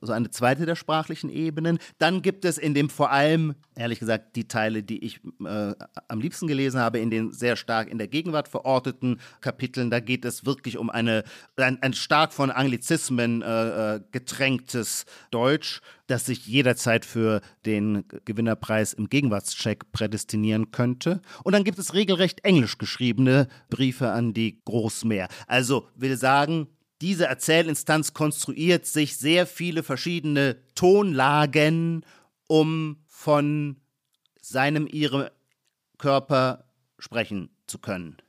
Speaker 2: so eine zweite der sprachlichen Ebenen. Dann gibt es in dem vor allem, ehrlich gesagt, die Teile, die ich äh, am liebsten gelesen habe, in den sehr stark in der Gegenwart verorteten Kapiteln. Da geht es wirklich um eine, ein, ein stark von Anglizismen äh, äh getränktes Deutsch, das sich jederzeit für den Gewinnerpreis im Gegenwartscheck prädestinieren könnte. Und dann gibt es regelrecht englisch geschriebene Briefe an die Großmeer. Also will sagen, diese Erzählinstanz konstruiert sich sehr viele verschiedene Tonlagen, um von seinem, ihrem Körper sprechen zu können.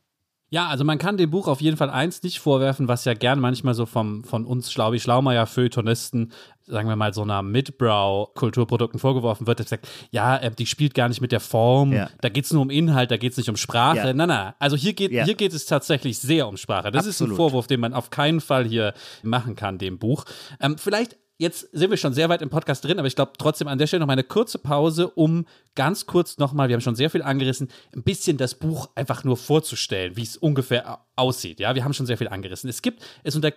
Speaker 3: Ja, also man kann dem Buch auf jeden Fall eins nicht vorwerfen, was ja gern manchmal so vom, von uns Schlaubi Schlaumeier Feuilletonisten, sagen wir mal so einer Midbrow-Kulturprodukten vorgeworfen wird, dass sagt, ja, äh, die spielt gar nicht mit der Form, ja. da geht es nur um Inhalt, da geht es nicht um Sprache. Ja. Nein, nein, also hier geht, ja. hier geht es tatsächlich sehr um Sprache. Das Absolut. ist ein Vorwurf, den man auf keinen Fall hier machen kann, dem Buch. Ähm, vielleicht jetzt sind wir schon sehr weit im Podcast drin, aber ich glaube trotzdem an der Stelle noch mal eine kurze Pause, um ganz kurz nochmal, wir haben schon sehr viel angerissen, ein bisschen das Buch einfach nur vorzustellen, wie es ungefähr aussieht. Ja, wir haben schon sehr viel angerissen. Es gibt, es unter,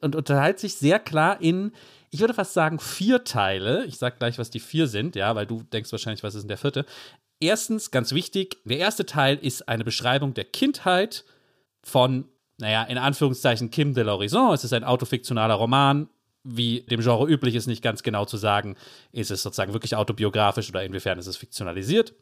Speaker 3: unterteilt sich sehr klar in, ich würde fast sagen, vier Teile. Ich sage gleich, was die vier sind, ja, weil du denkst wahrscheinlich, was ist denn der vierte. Erstens, ganz wichtig, der erste Teil ist eine Beschreibung der Kindheit von naja, in Anführungszeichen Kim de l'Horizon. Es ist ein autofiktionaler Roman wie dem Genre üblich ist, nicht ganz genau zu sagen, ist es sozusagen wirklich autobiografisch oder inwiefern ist es fiktionalisiert.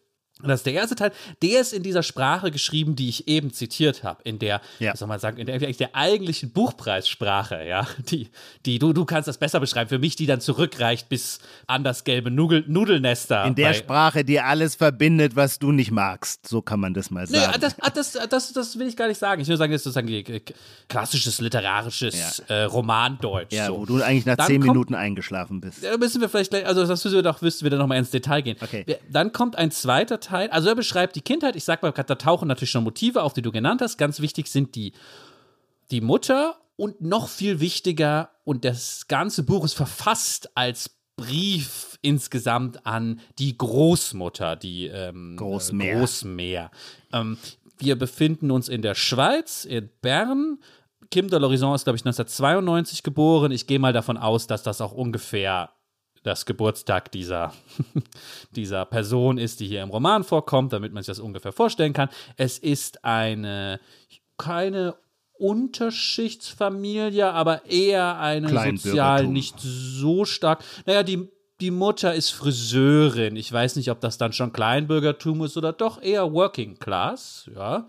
Speaker 3: Und das ist der erste Teil. Der ist in dieser Sprache geschrieben, die ich eben zitiert habe, in der, ja. wie soll man sagen, in der, der eigentlichen Buchpreissprache, ja, die, die du, du kannst das besser beschreiben, für mich, die dann zurückreicht bis an das gelbe Nudel, Nudelnester.
Speaker 2: In der bei, Sprache, die alles verbindet, was du nicht magst, so kann man das mal sagen.
Speaker 3: Nee, das, das, das, das will ich gar nicht sagen. Ich will sagen, das ist sozusagen klassisches literarisches ja. äh, Romandeutsch.
Speaker 2: Ja, so. wo du eigentlich nach dann zehn kommt, Minuten eingeschlafen bist.
Speaker 3: Da müssen wir vielleicht gleich, also das müssen wir doch, müssen wir dann nochmal ins Detail gehen.
Speaker 2: Okay.
Speaker 3: Dann kommt ein zweiter Teil. Also er beschreibt die Kindheit. Ich sag mal, da tauchen natürlich schon Motive auf, die du genannt hast. Ganz wichtig sind die, die Mutter und noch viel wichtiger, und das ganze Buch ist verfasst als Brief insgesamt an die Großmutter, die ähm,
Speaker 2: Großmeer.
Speaker 3: Großmeer. Ähm, wir befinden uns in der Schweiz, in Bern. Kim de l'Horizon ist, glaube ich, 1992 geboren. Ich gehe mal davon aus, dass das auch ungefähr das Geburtstag dieser, dieser Person ist, die hier im Roman vorkommt, damit man sich das ungefähr vorstellen kann. Es ist eine keine Unterschichtsfamilie, aber eher eine sozial nicht so stark. Naja, die, die Mutter ist Friseurin. Ich weiß nicht, ob das dann schon Kleinbürgertum ist oder doch eher Working Class, ja.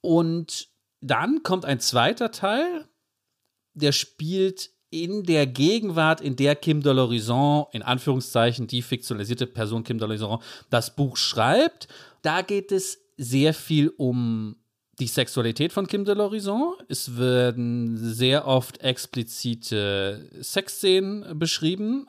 Speaker 3: Und dann kommt ein zweiter Teil, der spielt in der Gegenwart, in der Kim de l'Horizon, in Anführungszeichen die fiktionalisierte Person Kim de l'Horizon, das Buch schreibt, da geht es sehr viel um die Sexualität von Kim de l'Horizon. Es werden sehr oft explizite Sexszenen beschrieben.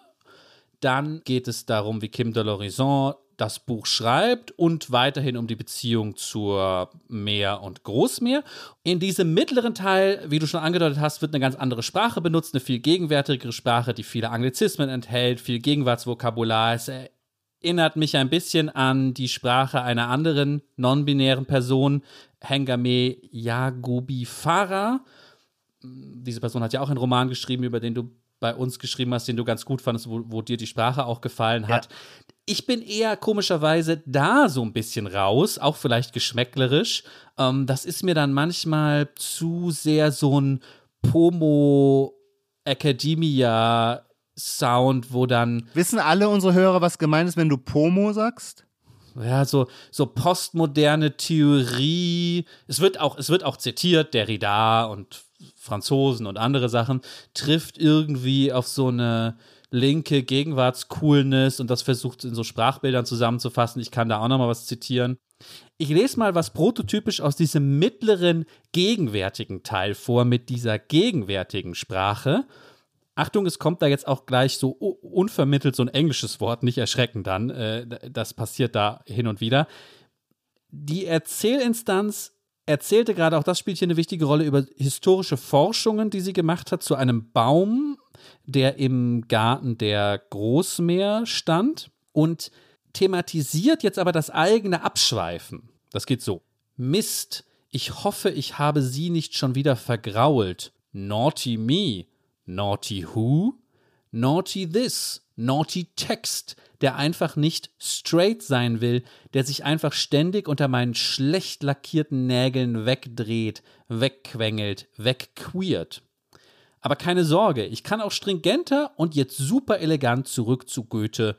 Speaker 3: Dann geht es darum, wie Kim de l'Horizon das Buch schreibt und weiterhin um die Beziehung zur Meer und Großmeer. In diesem mittleren Teil, wie du schon angedeutet hast, wird eine ganz andere Sprache benutzt, eine viel gegenwärtigere Sprache, die viele Anglizismen enthält, viel Gegenwartsvokabular. Es erinnert mich ein bisschen an die Sprache einer anderen non-binären Person, Hengame Yagubi Farah. Diese Person hat ja auch einen Roman geschrieben, über den du bei uns geschrieben hast, den du ganz gut fandest, wo, wo dir die Sprache auch gefallen hat. Ja ich bin eher komischerweise da so ein bisschen raus, auch vielleicht geschmäcklerisch. Ähm, das ist mir dann manchmal zu sehr so ein Pomo Academia Sound, wo dann.
Speaker 2: Wissen alle unsere Hörer, was gemeint ist, wenn du Pomo sagst?
Speaker 3: ja, so, so postmoderne Theorie. Es wird auch, es wird auch zitiert, Derrida und Franzosen und andere Sachen, trifft irgendwie auf so eine linke Gegenwartscoolness und das versucht in so Sprachbildern zusammenzufassen. Ich kann da auch noch mal was zitieren. Ich lese mal was prototypisch aus diesem mittleren gegenwärtigen Teil vor mit dieser gegenwärtigen Sprache. Achtung, es kommt da jetzt auch gleich so unvermittelt so ein englisches Wort, nicht erschrecken dann. Äh, das passiert da hin und wieder. Die Erzählinstanz erzählte gerade, auch das spielt hier eine wichtige Rolle, über historische Forschungen, die sie gemacht hat, zu einem Baum, der im Garten der Großmeer stand und thematisiert jetzt aber das eigene Abschweifen. Das geht so. Mist, ich hoffe, ich habe sie nicht schon wieder vergrault. Naughty me. Naughty who? Naughty this. Naughty Text, der einfach nicht straight sein will, der sich einfach ständig unter meinen schlecht lackierten Nägeln wegdreht, wegquengelt, wegqueert. Aber keine Sorge, ich kann auch stringenter und jetzt super elegant zurück zu Goethe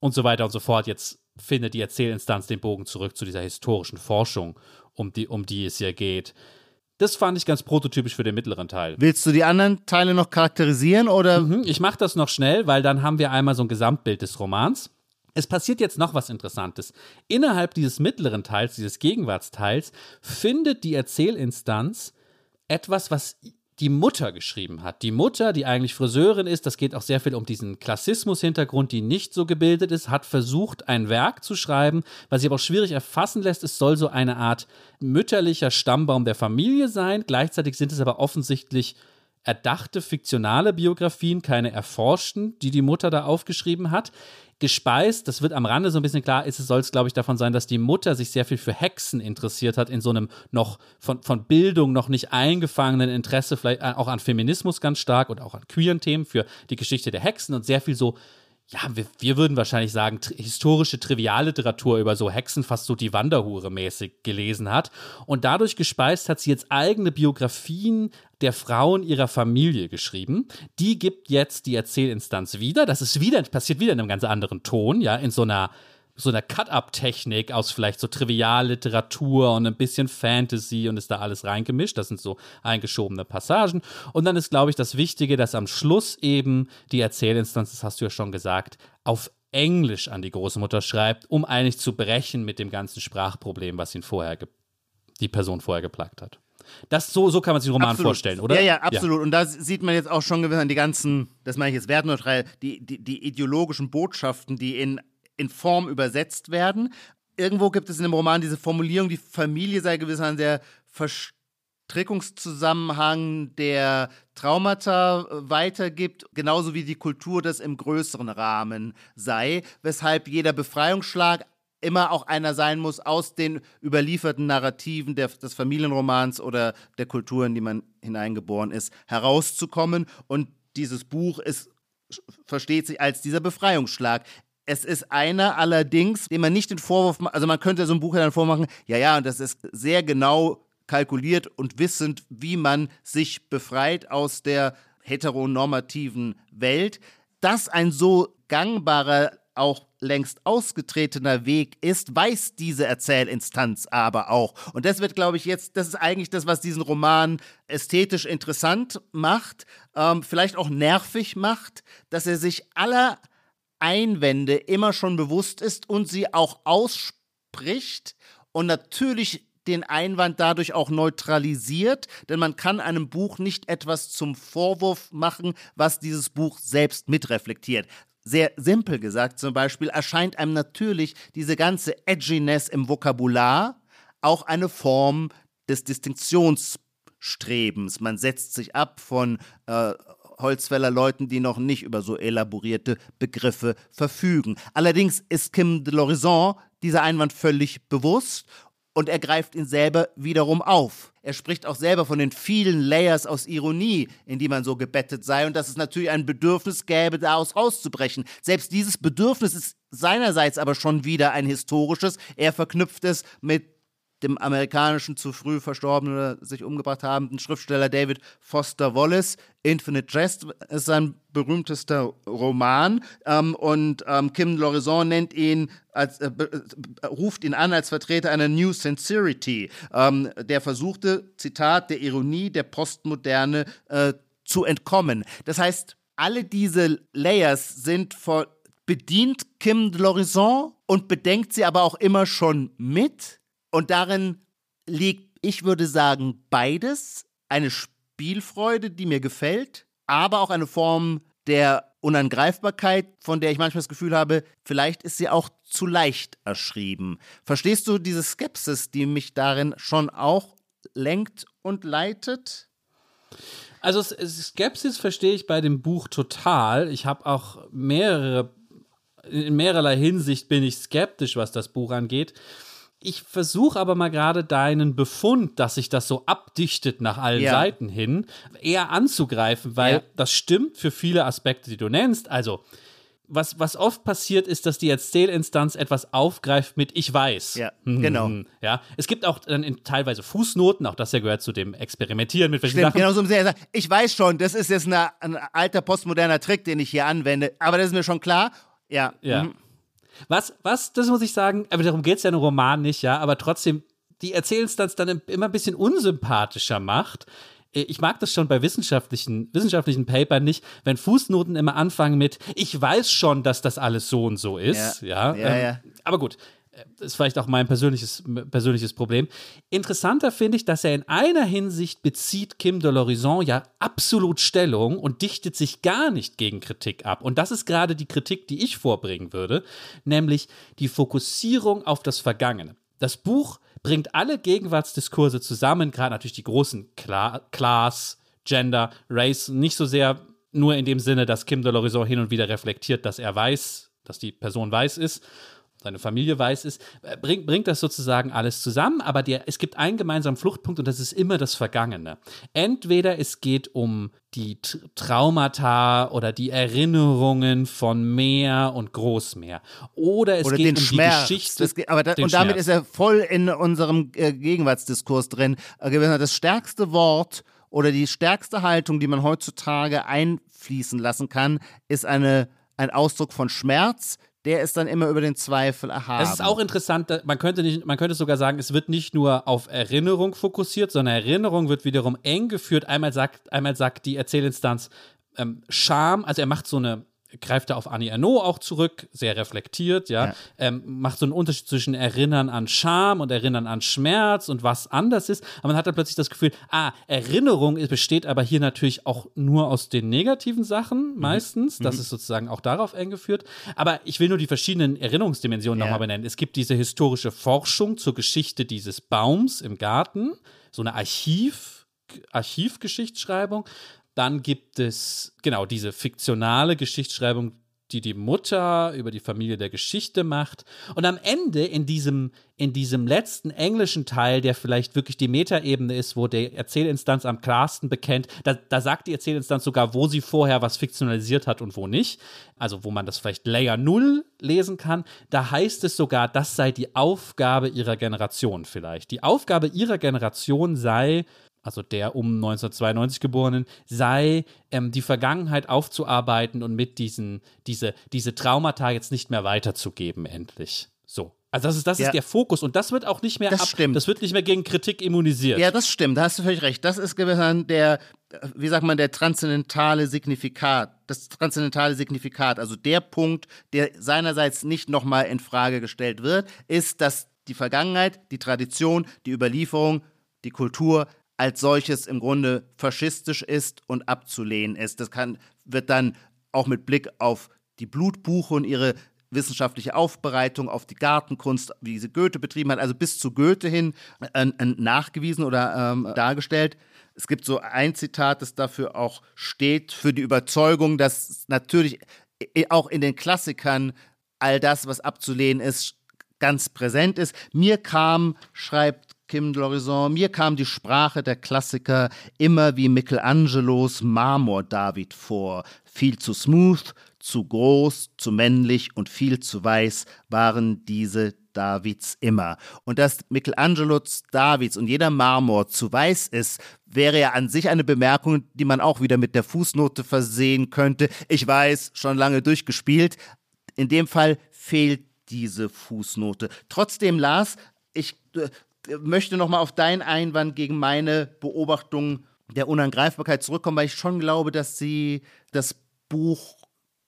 Speaker 3: und so weiter und so fort. Jetzt findet die Erzählinstanz den Bogen zurück zu dieser historischen Forschung, um die, um die es hier geht. Das fand ich ganz prototypisch für den mittleren Teil.
Speaker 2: Willst du die anderen Teile noch charakterisieren oder?
Speaker 3: Mhm, ich mache das noch schnell, weil dann haben wir einmal so ein Gesamtbild des Romans. Es passiert jetzt noch was Interessantes. Innerhalb dieses mittleren Teils, dieses Gegenwartsteils, findet die Erzählinstanz etwas, was die Mutter geschrieben hat. Die Mutter, die eigentlich Friseurin ist, das geht auch sehr viel um diesen Klassismus-Hintergrund, die nicht so gebildet ist, hat versucht, ein Werk zu schreiben, was sich aber auch schwierig erfassen lässt. Es soll so eine Art mütterlicher Stammbaum der Familie sein. Gleichzeitig sind es aber offensichtlich erdachte fiktionale Biografien, keine erforschten, die die Mutter da aufgeschrieben hat. Gespeist, das wird am Rande so ein bisschen klar, ist es soll es, glaube ich, davon sein, dass die Mutter sich sehr viel für Hexen interessiert hat, in so einem noch von, von Bildung noch nicht eingefangenen Interesse, vielleicht äh, auch an Feminismus ganz stark und auch an queeren Themen für die Geschichte der Hexen und sehr viel so ja, wir, wir würden wahrscheinlich sagen, historische Trivialliteratur über so Hexen fast so die Wanderhure mäßig gelesen hat. Und dadurch gespeist hat sie jetzt eigene Biografien der Frauen ihrer Familie geschrieben. Die gibt jetzt die Erzählinstanz wieder. Das ist wieder, passiert wieder in einem ganz anderen Ton, ja, in so einer so einer Cut-Up-Technik aus vielleicht so Trivialliteratur und ein bisschen Fantasy und ist da alles reingemischt. Das sind so eingeschobene Passagen. Und dann ist, glaube ich, das Wichtige, dass am Schluss eben die Erzählinstanz, das hast du ja schon gesagt, auf Englisch an die Großmutter schreibt, um eigentlich zu brechen mit dem ganzen Sprachproblem, was ihn vorher die Person vorher geplagt hat. Das, so, so kann man sich den Roman
Speaker 2: absolut.
Speaker 3: vorstellen, oder?
Speaker 2: Ja, ja, absolut. Ja. Und da sieht man jetzt auch schon gewiss an die ganzen, das meine ich jetzt wertneutral, die, die, die ideologischen Botschaften, die in in Form übersetzt werden. Irgendwo gibt es in dem Roman diese Formulierung, die Familie sei gewissermaßen der Verstrickungszusammenhang der Traumata äh, weitergibt, genauso wie die Kultur das im größeren Rahmen sei, weshalb jeder Befreiungsschlag immer auch einer sein muss aus den überlieferten Narrativen der, des Familienromans oder der Kultur, in die man hineingeboren ist, herauszukommen. Und dieses Buch ist versteht sich als dieser Befreiungsschlag. Es ist einer allerdings, dem man nicht den Vorwurf also man könnte so ein Buch dann vormachen, ja, ja, und das ist sehr genau kalkuliert und wissend, wie man sich befreit aus der heteronormativen Welt. Dass ein so gangbarer, auch längst ausgetretener Weg ist, weiß diese Erzählinstanz aber auch. Und das wird, glaube ich, jetzt, das ist eigentlich das, was diesen Roman ästhetisch interessant macht, ähm, vielleicht auch nervig macht, dass er sich aller Einwände immer schon bewusst ist und sie auch ausspricht und natürlich den Einwand dadurch auch neutralisiert, denn man kann einem Buch nicht etwas zum Vorwurf machen, was dieses Buch selbst mitreflektiert. Sehr simpel gesagt zum Beispiel erscheint einem natürlich diese ganze Edginess im Vokabular auch eine Form des Distinktionsstrebens. Man setzt sich ab von äh, Holzfäller Leuten, die noch nicht über so elaborierte Begriffe verfügen. Allerdings ist Kim de l'Horizon dieser Einwand völlig bewusst und er greift ihn selber wiederum auf. Er spricht auch selber von den vielen Layers aus Ironie, in die man so gebettet sei und dass es natürlich ein Bedürfnis gäbe, daraus rauszubrechen. Selbst dieses Bedürfnis ist seinerseits aber schon wieder ein historisches. Er verknüpft es mit dem amerikanischen zu früh verstorbenen oder sich umgebracht habenden Schriftsteller David Foster Wallace. Infinite Jest ist sein berühmtester Roman ähm, und ähm, Kim Lorison nennt ihn als, äh, äh, ruft ihn an als Vertreter einer New Sincerity, ähm, der versuchte, Zitat, der Ironie der Postmoderne äh, zu entkommen. Das heißt, alle diese Layers sind vor, bedient Kim Lorison und bedenkt sie aber auch immer schon mit. Und darin liegt, ich würde sagen, beides. Eine Spielfreude, die mir gefällt, aber auch eine Form der Unangreifbarkeit, von der ich manchmal das Gefühl habe, vielleicht ist sie auch zu leicht erschrieben. Verstehst du diese Skepsis, die mich darin schon auch lenkt und leitet?
Speaker 3: Also Skepsis verstehe ich bei dem Buch total. Ich habe auch mehrere, in mehrerlei Hinsicht bin ich skeptisch, was das Buch angeht. Ich versuche aber mal gerade deinen Befund, dass sich das so abdichtet nach allen ja. Seiten hin, eher anzugreifen, weil ja. das stimmt für viele Aspekte, die du nennst. Also, was, was oft passiert, ist, dass die Erzählinstanz etwas aufgreift mit Ich weiß.
Speaker 2: Ja, mhm. genau.
Speaker 3: Ja, es gibt auch dann in, teilweise Fußnoten, auch das ja gehört zu dem Experimentieren mit
Speaker 2: verschiedenen Stimmt, Sachen. Genau so Sinne, ich weiß schon, das ist jetzt eine, ein alter postmoderner Trick, den ich hier anwende, aber das ist mir schon klar. Ja.
Speaker 3: Ja. Mhm. Was, was, das muss ich sagen, aber darum geht es ja im Roman nicht, ja, aber trotzdem die Erzählinstanz dann immer ein bisschen unsympathischer macht. Äh, ich mag das schon bei wissenschaftlichen, wissenschaftlichen Papern nicht, wenn Fußnoten immer anfangen mit, ich weiß schon, dass das alles so und so ist. Ja, ja, ja, ähm, ja. Aber gut, ist vielleicht auch mein persönliches, persönliches Problem. Interessanter finde ich, dass er in einer Hinsicht bezieht Kim de l'Horizon ja absolut Stellung und dichtet sich gar nicht gegen Kritik ab. Und das ist gerade die Kritik, die ich vorbringen würde, nämlich die Fokussierung auf das Vergangene. Das Buch bringt alle Gegenwartsdiskurse zusammen, gerade natürlich die großen Kla Class, Gender, Race, nicht so sehr nur in dem Sinne, dass Kim de l'Horizon hin und wieder reflektiert, dass er weiß, dass die Person weiß ist, seine Familie weiß ist, äh, bringt, bringt das sozusagen alles zusammen, aber der, es gibt einen gemeinsamen Fluchtpunkt und das ist immer das Vergangene. Entweder es geht um die Traumata oder die Erinnerungen von Meer und Großmeer. Oder es oder geht um Schmerz. die Geschichte.
Speaker 2: Das, aber da, und damit Schmerz. ist er voll in unserem äh, Gegenwartsdiskurs drin. Äh, das stärkste Wort oder die stärkste Haltung, die man heutzutage einfließen lassen kann, ist eine, ein Ausdruck von Schmerz, der ist dann immer über den Zweifel erhaben.
Speaker 3: Es ist auch interessant, man könnte, nicht, man könnte sogar sagen, es wird nicht nur auf Erinnerung fokussiert, sondern Erinnerung wird wiederum eng geführt. Einmal sagt, einmal sagt die Erzählinstanz ähm, Scham, also er macht so eine greift er auf Annie Ernaux auch zurück, sehr reflektiert, ja, ja. Ähm, macht so einen Unterschied zwischen Erinnern an Scham und Erinnern an Schmerz und was anders ist. Aber man hat dann plötzlich das Gefühl, ah, Erinnerung besteht aber hier natürlich auch nur aus den negativen Sachen mhm. meistens. Mhm. Das ist sozusagen auch darauf eng geführt. Aber ich will nur die verschiedenen Erinnerungsdimensionen ja. nochmal benennen. Es gibt diese historische Forschung zur Geschichte dieses Baums im Garten, so eine Archiv, Archivgeschichtsschreibung. Dann gibt es genau diese fiktionale Geschichtsschreibung, die die Mutter über die Familie der Geschichte macht. Und am Ende in diesem, in diesem letzten englischen Teil, der vielleicht wirklich die Metaebene ist, wo der Erzählinstanz am klarsten bekennt, da, da sagt die Erzählinstanz sogar, wo sie vorher was fiktionalisiert hat und wo nicht. Also wo man das vielleicht Layer 0 lesen kann. Da heißt es sogar, das sei die Aufgabe ihrer Generation vielleicht. Die Aufgabe ihrer Generation sei, also der um 1992 geborenen, sei, ähm, die Vergangenheit aufzuarbeiten und mit diesen, diese, diese Traumata jetzt nicht mehr weiterzugeben, endlich. So. Also das ist, das ja. ist der Fokus und das wird auch nicht mehr
Speaker 2: das ab, stimmt.
Speaker 3: das wird nicht mehr gegen Kritik immunisiert.
Speaker 2: Ja, das stimmt, da hast du völlig recht. Das ist gewissermaßen der, wie sagt man, der transzendentale Signifikat, das transzendentale Signifikat, also der Punkt, der seinerseits nicht nochmal in Frage gestellt wird, ist, dass die Vergangenheit, die Tradition, die Überlieferung, die Kultur als solches im Grunde faschistisch ist und abzulehnen ist. Das kann, wird dann auch mit Blick auf die Blutbuche und ihre wissenschaftliche Aufbereitung, auf die Gartenkunst, wie sie Goethe betrieben hat, also bis zu Goethe hin äh, äh, nachgewiesen oder ähm, dargestellt. Es gibt so ein Zitat, das dafür auch steht, für die Überzeugung, dass natürlich auch in den Klassikern all das, was abzulehnen ist, ganz präsent ist. Mir kam, schreibt Kim Lorison, mir kam die Sprache der Klassiker immer wie Michelangelos Marmor-David vor. Viel zu smooth, zu groß, zu männlich und viel zu weiß waren diese Davids immer. Und dass Michelangelos Davids und jeder Marmor zu weiß ist, wäre ja an sich eine Bemerkung, die man auch wieder mit der Fußnote versehen könnte. Ich weiß, schon lange durchgespielt. In dem Fall fehlt diese Fußnote. Trotzdem, Lars, ich äh, möchte nochmal auf deinen Einwand gegen meine Beobachtung der Unangreifbarkeit zurückkommen, weil ich schon glaube, dass sie das Buch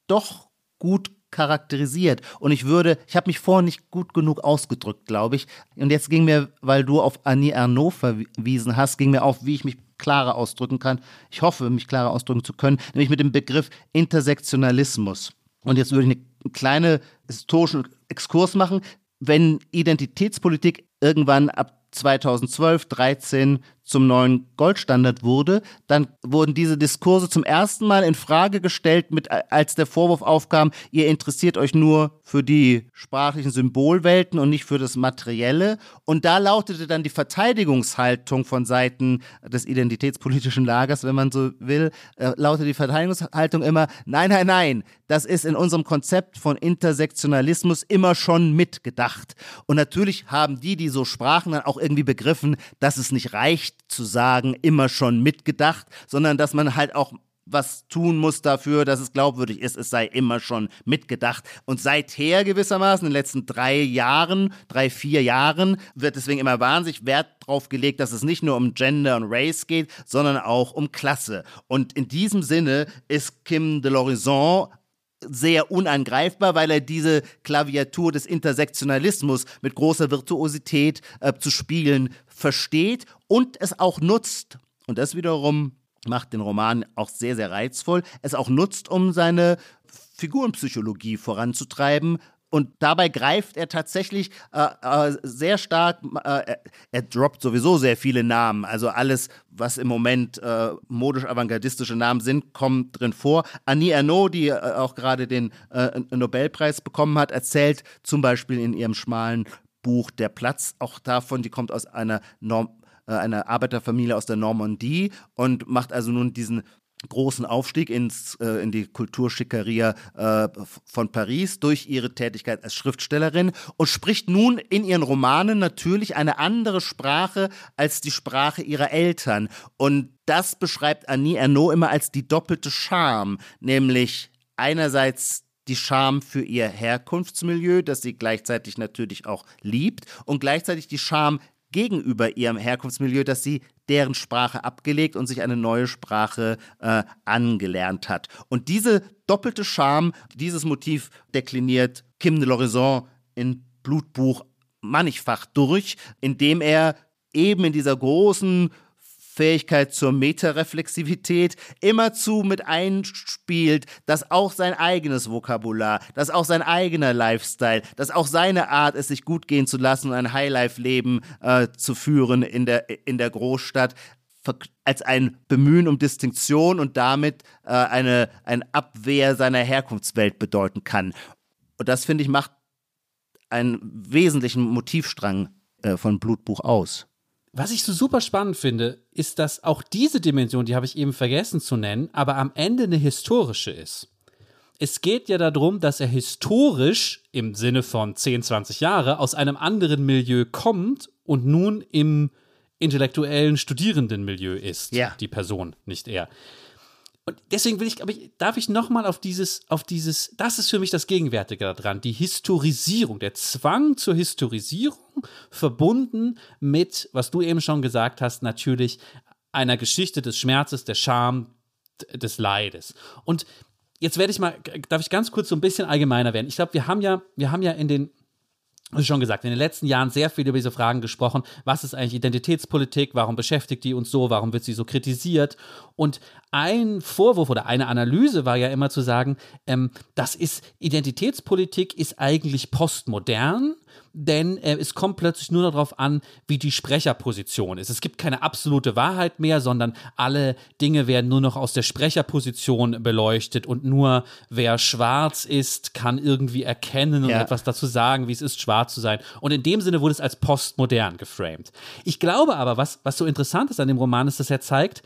Speaker 2: doch gut charakterisiert. Und ich würde, ich habe mich vorhin nicht gut genug ausgedrückt, glaube ich. Und jetzt ging mir, weil du auf Annie Ernaux verwiesen hast, ging mir auf, wie ich mich klarer ausdrücken kann. Ich hoffe, mich klarer ausdrücken zu können, nämlich mit dem Begriff Intersektionalismus. Und jetzt würde ich einen kleinen historischen Exkurs machen. Wenn Identitätspolitik irgendwann ab 2012, 13 zum neuen Goldstandard wurde, dann wurden diese Diskurse zum ersten Mal in Frage gestellt, mit, als der Vorwurf aufkam, ihr interessiert euch nur für die sprachlichen Symbolwelten und nicht für das Materielle. Und da lautete dann die Verteidigungshaltung von Seiten des identitätspolitischen Lagers, wenn man so will, äh, lautete die Verteidigungshaltung immer, nein, nein, nein, das ist in unserem Konzept von Intersektionalismus immer schon mitgedacht. Und natürlich haben die, die so sprachen, dann auch irgendwie begriffen, dass es nicht reicht, zu sagen, immer schon mitgedacht, sondern dass man halt auch was tun muss dafür, dass es glaubwürdig ist, es sei immer schon mitgedacht. Und seither gewissermaßen, in den letzten drei Jahren, drei, vier Jahren, wird deswegen immer wahnsinnig Wert drauf gelegt, dass es nicht nur um Gender und Race geht, sondern auch um Klasse. Und in diesem Sinne ist Kim de l'Horizon sehr unangreifbar, weil er diese Klaviatur des Intersektionalismus mit großer Virtuosität äh, zu spielen versteht und es auch nutzt. Und das wiederum macht den Roman auch sehr, sehr reizvoll. Es auch nutzt, um seine Figurenpsychologie voranzutreiben, und dabei greift er tatsächlich äh, äh, sehr stark, äh, er droppt sowieso sehr viele Namen. Also alles, was im Moment äh, modisch-avantgardistische Namen sind, kommt drin vor. Annie Ernaux, die äh, auch gerade den äh, Nobelpreis bekommen hat, erzählt zum Beispiel in ihrem schmalen Buch Der Platz auch davon, die kommt aus einer Norm einer Arbeiterfamilie aus der Normandie und macht also nun diesen großen Aufstieg ins, äh, in die Kulturschickeria äh, von Paris durch ihre Tätigkeit als Schriftstellerin und spricht nun in ihren Romanen natürlich eine andere Sprache als die Sprache ihrer Eltern. Und das beschreibt Annie Ernaux immer als die doppelte Charme, nämlich einerseits die Scham für ihr Herkunftsmilieu, das sie gleichzeitig natürlich auch liebt, und gleichzeitig die Scham gegenüber ihrem Herkunftsmilieu, dass sie deren Sprache abgelegt und sich eine neue Sprache äh, angelernt hat. Und diese doppelte Scham, dieses Motiv dekliniert Kim de l'Horizon in Blutbuch mannigfach durch, indem er eben in dieser großen Fähigkeit zur Metareflexivität immerzu mit einspielt, dass auch sein eigenes Vokabular, dass auch sein eigener Lifestyle, dass auch seine Art, es sich gut gehen zu lassen und ein Highlife-Leben äh, zu führen in der, in der Großstadt, als ein Bemühen um Distinktion und damit äh, eine, ein Abwehr seiner Herkunftswelt bedeuten kann. Und das, finde ich, macht einen wesentlichen Motivstrang äh, von Blutbuch aus.
Speaker 3: Was ich so super spannend finde, ist, dass auch diese Dimension, die habe ich eben vergessen zu nennen, aber am Ende eine historische ist. Es geht ja darum, dass er historisch im Sinne von 10, 20 Jahre aus einem anderen Milieu kommt und nun im intellektuellen Studierendenmilieu ist,
Speaker 2: ja.
Speaker 3: die Person, nicht er. Und deswegen will ich, aber ich, darf ich nochmal auf dieses, auf dieses, das ist für mich das Gegenwärtige daran, die Historisierung, der Zwang zur Historisierung, verbunden mit, was du eben schon gesagt hast, natürlich einer Geschichte des Schmerzes, der Scham, des Leides. Und jetzt werde ich mal, darf ich ganz kurz so ein bisschen allgemeiner werden. Ich glaube, wir haben ja, wir haben ja in den wie schon gesagt, in den letzten Jahren sehr viel über diese Fragen gesprochen. Was ist eigentlich Identitätspolitik? Warum beschäftigt die uns so? Warum wird sie so kritisiert? Und ein Vorwurf oder eine Analyse war ja immer zu sagen, ähm, das ist Identitätspolitik ist eigentlich postmodern denn äh, es kommt plötzlich nur darauf an, wie die Sprecherposition ist. Es gibt keine absolute Wahrheit mehr, sondern alle Dinge werden nur noch aus der Sprecherposition beleuchtet und nur wer schwarz ist, kann irgendwie erkennen und ja. etwas dazu sagen, wie es ist, schwarz zu sein. Und in dem Sinne wurde es als postmodern geframed. Ich glaube aber, was, was so interessant ist an dem Roman, ist, dass er zeigt,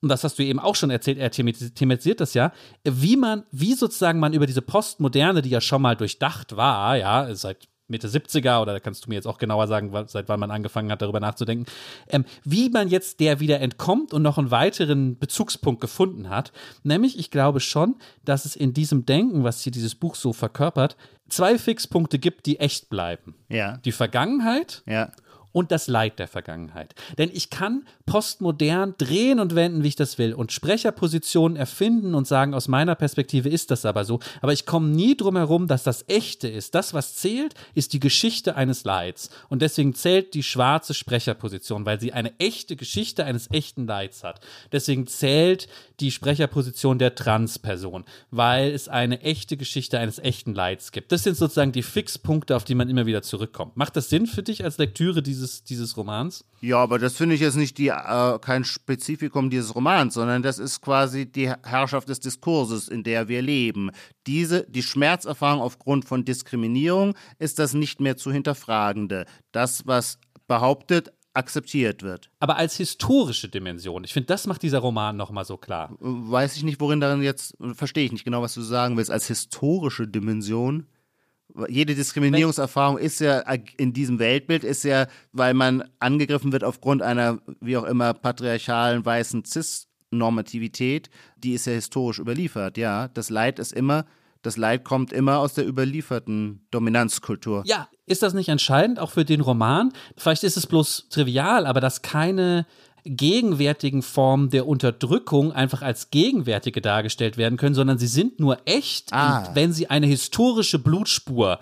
Speaker 3: und das hast du eben auch schon erzählt, er thematisiert das ja, wie man, wie sozusagen man über diese Postmoderne, die ja schon mal durchdacht war, ja, seit Mitte 70er oder da kannst du mir jetzt auch genauer sagen, seit wann man angefangen hat, darüber nachzudenken, ähm, wie man jetzt der wieder entkommt und noch einen weiteren Bezugspunkt gefunden hat. Nämlich, ich glaube schon, dass es in diesem Denken, was hier dieses Buch so verkörpert, zwei Fixpunkte gibt, die echt bleiben.
Speaker 2: Ja.
Speaker 3: Die Vergangenheit
Speaker 2: Ja.
Speaker 3: Und das Leid der Vergangenheit. Denn ich kann postmodern drehen und wenden, wie ich das will, und Sprecherpositionen erfinden und sagen, aus meiner Perspektive ist das aber so. Aber ich komme nie drum herum, dass das Echte ist. Das, was zählt, ist die Geschichte eines Leids. Und deswegen zählt die schwarze Sprecherposition, weil sie eine echte Geschichte eines echten Leids hat. Deswegen zählt die Sprecherposition der Transperson, weil es eine echte Geschichte eines echten Leids gibt. Das sind sozusagen die Fixpunkte, auf die man immer wieder zurückkommt. Macht das Sinn für dich als Lektüre dieses, dieses Romans?
Speaker 2: Ja, aber das finde ich jetzt nicht die, äh, kein Spezifikum dieses Romans, sondern das ist quasi die Herrschaft des Diskurses, in der wir leben. Diese, die Schmerzerfahrung aufgrund von Diskriminierung ist das nicht mehr zu hinterfragende. Das, was behauptet, akzeptiert wird.
Speaker 3: Aber als historische Dimension. Ich finde, das macht dieser Roman nochmal so klar.
Speaker 2: Weiß ich nicht, worin darin jetzt, verstehe ich nicht genau, was du sagen willst, als historische Dimension. Jede Diskriminierungserfahrung ist ja in diesem Weltbild, ist ja, weil man angegriffen wird aufgrund einer, wie auch immer, patriarchalen, weißen Cis-Normativität, die ist ja historisch überliefert, ja. Das Leid ist immer, das Leid kommt immer aus der überlieferten Dominanzkultur.
Speaker 3: Ja, ist das nicht entscheidend auch für den Roman? Vielleicht ist es bloß trivial, aber dass keine gegenwärtigen Formen der Unterdrückung einfach als gegenwärtige dargestellt werden können, sondern sie sind nur echt,
Speaker 2: Ah.
Speaker 3: wenn sie eine historische Blutspur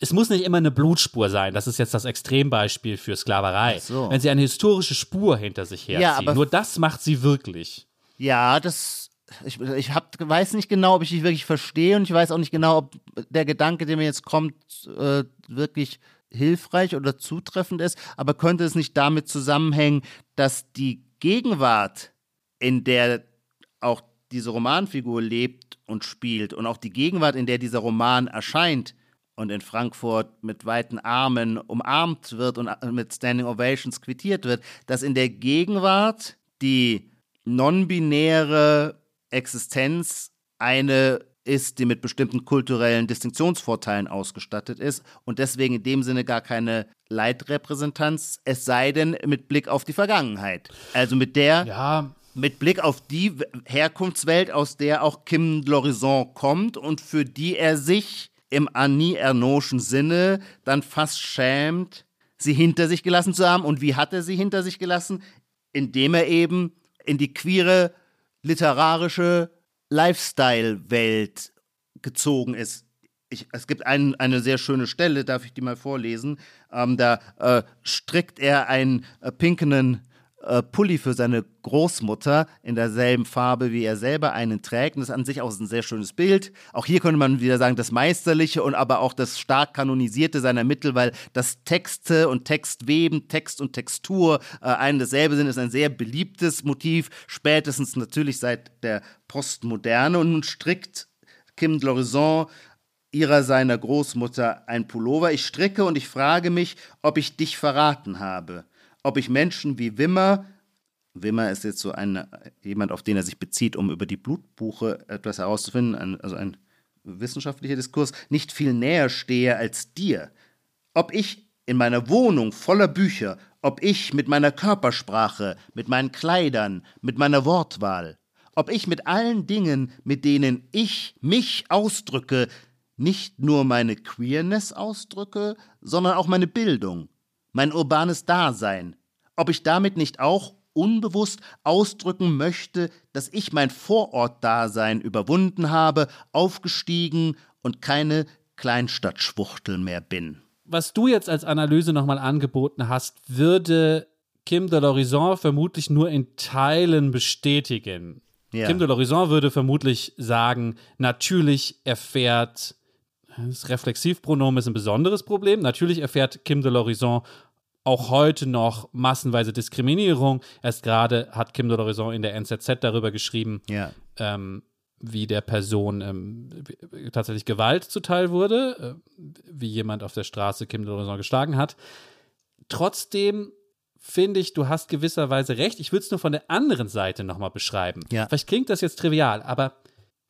Speaker 3: es muss nicht immer eine Blutspur sein. Das ist jetzt das Extrembeispiel für Sklaverei.
Speaker 2: so.
Speaker 3: Wenn sie eine historische Spur hinter sich herziehen.
Speaker 2: Ja,
Speaker 3: Nur das macht sie wirklich.
Speaker 2: Ja, das. Ich, ich hab, weiß nicht genau, ob ich dich wirklich verstehe und ich weiß auch nicht genau, ob der Gedanke, der mir jetzt kommt, äh, wirklich hilfreich oder zutreffend ist. Aber könnte es nicht damit zusammenhängen, dass die Gegenwart, in der auch diese Romanfigur lebt und spielt und auch die Gegenwart, in der dieser Roman erscheint und in Frankfurt mit weiten Armen umarmt wird und mit Standing Ovations quittiert wird, dass in der Gegenwart die non-binäre Existenz eine ist, die mit bestimmten kulturellen Distinktionsvorteilen ausgestattet ist und deswegen in dem Sinne gar keine Leitrepräsentanz, es sei denn mit Blick auf die Vergangenheit. Also mit der
Speaker 3: Ja,
Speaker 2: mit Blick auf die Herkunftswelt, aus der auch Kim Lorison kommt und für die er sich im Annie Ernaux'schen Sinne dann fast schämt, sie hinter sich gelassen zu haben. Und wie hat er sie hinter sich gelassen? Indem er eben in die queere literarische Lifestyle-Welt gezogen ist. Ich, es gibt ein, eine sehr schöne Stelle, darf ich die mal vorlesen? Ähm, da äh, strickt er einen äh, pinkenen äh, Pulli für seine Großmutter in derselben Farbe, wie er selber einen trägt. Und das ist an sich auch ein sehr schönes Bild. Auch hier könnte man wieder sagen, das Meisterliche und aber auch das stark kanonisierte seiner Mittel, weil das Texte und Textweben, Text und Textur äh, ein dasselbe sind, ist ein sehr beliebtes Motiv, spätestens natürlich seit der Postmoderne. Und nun strickt Kim Lorison ihrer seiner Großmutter ein Pullover. Ich stricke und ich frage mich, ob ich dich verraten habe. Ob ich Menschen wie Wimmer, Wimmer ist jetzt so ein, jemand, auf den er sich bezieht, um über die Blutbuche etwas herauszufinden, ein, also ein wissenschaftlicher Diskurs, nicht viel näher stehe als dir. Ob ich in meiner Wohnung voller Bücher, ob ich mit meiner Körpersprache, mit meinen Kleidern, mit meiner Wortwahl, ob ich mit allen Dingen, mit denen ich mich ausdrücke, nicht nur meine Queerness ausdrücke, sondern auch meine Bildung, mein urbanes Dasein, ob ich damit nicht auch unbewusst ausdrücken möchte, dass ich mein Vorortdasein überwunden habe, aufgestiegen und keine Kleinstadtschwuchtel mehr bin.
Speaker 3: was du jetzt als Analyse nochmal angeboten hast, würde Kim de l'Horizon vermutlich nur in Teilen bestätigen.
Speaker 2: Ja.
Speaker 3: Kim de l'Horizon würde vermutlich sagen, natürlich erfährt, das Reflexivpronomen ist ein besonderes Problem, natürlich erfährt Kim de l'Horizon auch heute noch massenweise Diskriminierung. Erst gerade hat Kim de l'Horizon in der NZZ darüber geschrieben,
Speaker 2: Ja.
Speaker 3: ähm, wie der Person ähm, tatsächlich Gewalt zuteil wurde, äh, wie jemand auf der Straße Kim de l'Horizon geschlagen hat. Trotzdem finde ich, du hast gewisserweise recht. Ich würde es nur von der anderen Seite nochmal beschreiben.
Speaker 2: Ja.
Speaker 3: Vielleicht klingt das jetzt trivial, aber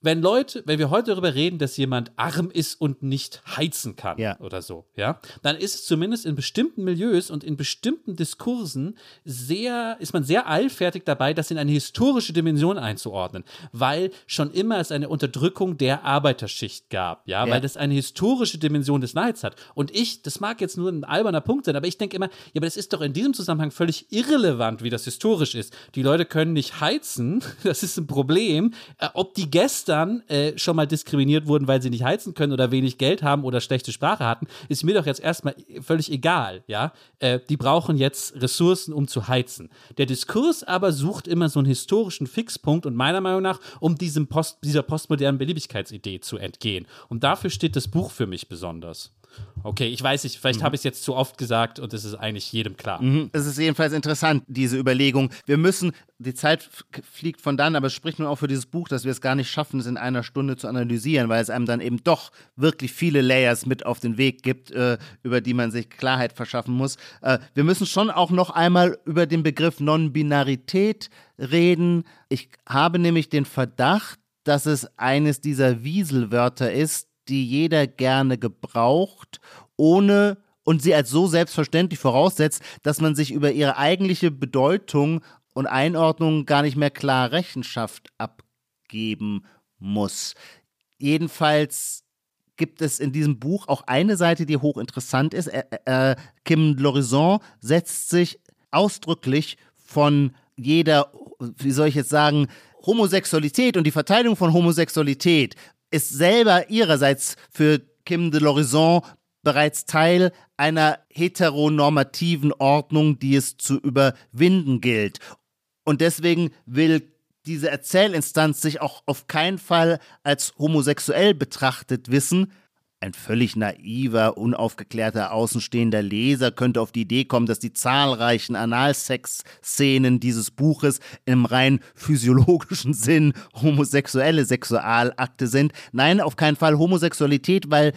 Speaker 3: wenn Leute, wenn wir heute darüber reden, dass jemand arm ist und nicht heizen kann
Speaker 2: Ja.
Speaker 3: oder so, ja, dann ist es zumindest in bestimmten Milieus und in bestimmten Diskursen sehr, ist man sehr eilfertig dabei, das in eine historische Dimension einzuordnen, weil schon immer es eine Unterdrückung der Arbeiterschicht gab, ja,
Speaker 2: Ja.
Speaker 3: weil das eine historische Dimension des Neids hat. Und ich, das mag jetzt nur ein alberner Punkt sein, aber ich denke immer, ja, aber das ist doch in diesem Zusammenhang völlig irrelevant, wie das historisch ist. Die Leute können nicht heizen, das ist ein Problem. Äh, ob die gestern äh, schon mal diskriminiert wurden, weil sie nicht heizen können oder wenig Geld haben oder schlechte Sprache hatten, ist mir doch jetzt erstmal völlig egal, ja. Äh, die brauchen jetzt Ressourcen, um zu heizen. Der Diskurs aber sucht immer so einen historischen Fixpunkt und meiner Meinung nach, um diesem Post, dieser postmodernen Beliebigkeitsidee zu entgehen. Und dafür steht das Buch für mich besonders. Okay, ich weiß nicht, vielleicht habe ich es jetzt zu oft gesagt und es ist eigentlich jedem klar.
Speaker 2: Es ist jedenfalls interessant, diese Überlegung. Wir müssen, die Zeit fliegt von dann, aber es spricht nun auch für dieses Buch, dass wir es gar nicht schaffen, es in einer Stunde zu analysieren, weil es einem dann eben doch wirklich viele Layers mit auf den Weg gibt, äh, über die man sich Klarheit verschaffen muss. Äh, wir müssen schon auch noch einmal über den Begriff Non-Binarität reden. Ich habe nämlich den Verdacht, dass es eines dieser Wieselwörter ist, die jeder gerne gebraucht, ohne und sie als so selbstverständlich voraussetzt, dass man sich über ihre eigentliche Bedeutung und Einordnung gar nicht mehr klar Rechenschaft abgeben muss. Jedenfalls gibt es in diesem Buch auch eine Seite, die hochinteressant ist. Äh, äh, Kim Lorison setzt sich ausdrücklich von jeder, wie soll ich jetzt sagen, Homosexualität und die Verteidigung von Homosexualität ist selber ihrerseits für Kim de Lorison bereits Teil einer heteronormativen Ordnung, die es zu überwinden gilt. Und deswegen will diese Erzählinstanz sich auch auf keinen Fall als homosexuell betrachtet wissen. Ein völlig naiver, unaufgeklärter, außenstehender Leser könnte auf die Idee kommen, dass die zahlreichen Analsex-Szenen dieses Buches im rein physiologischen Sinn homosexuelle Sexualakte sind. Nein, auf keinen Fall Homosexualität, weil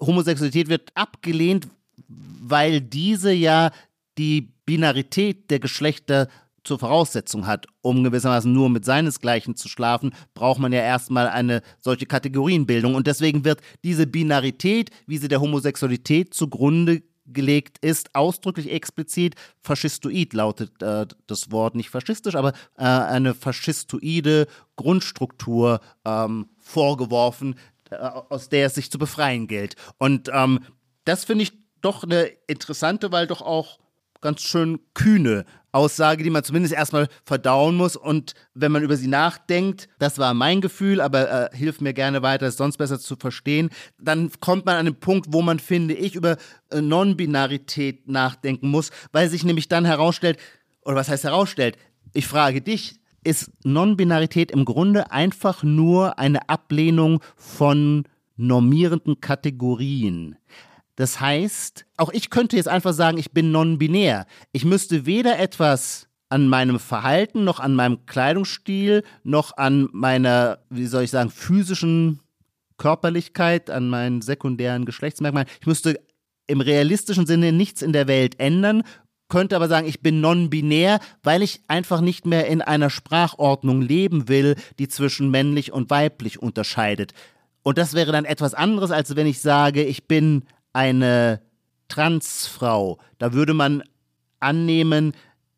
Speaker 2: Homosexualität wird abgelehnt, weil diese ja die Binarität der Geschlechter zur Voraussetzung hat, um gewissermaßen nur mit seinesgleichen zu schlafen, braucht man ja erstmal eine solche Kategorienbildung. Und deswegen wird diese Binarität, wie sie der Homosexualität zugrunde gelegt ist, ausdrücklich explizit faschistoid lautet äh, das Wort, nicht faschistisch, aber äh, eine faschistoide Grundstruktur ähm, vorgeworfen, äh, aus der es sich zu befreien gilt. Und ähm, das finde ich doch eine interessante, weil doch auch ganz schön kühne Aussage, die man zumindest erstmal verdauen muss. Und wenn man über sie nachdenkt, das war mein Gefühl, aber äh, hilft mir gerne weiter, es sonst besser zu verstehen, dann kommt man an den Punkt, wo man, finde ich, über äh, Non-Binarität nachdenken muss, weil sich nämlich dann herausstellt, oder was heißt herausstellt? Ich frage dich, ist Non-Binarität im Grunde einfach nur eine Ablehnung von normierenden Kategorien? Das heißt, auch ich könnte jetzt einfach sagen, ich bin non-binär. Ich müsste weder etwas an meinem Verhalten, noch an meinem Kleidungsstil, noch an meiner, wie soll ich sagen, physischen Körperlichkeit, an meinen sekundären Geschlechtsmerkmalen. Ich müsste im realistischen Sinne nichts in der Welt ändern, könnte aber sagen, ich bin non-binär, weil ich einfach nicht mehr in einer Sprachordnung leben will, die zwischen männlich und weiblich unterscheidet. Und das wäre dann etwas anderes, als wenn ich sage, ich bin eine Transfrau. Da würde man annehmen,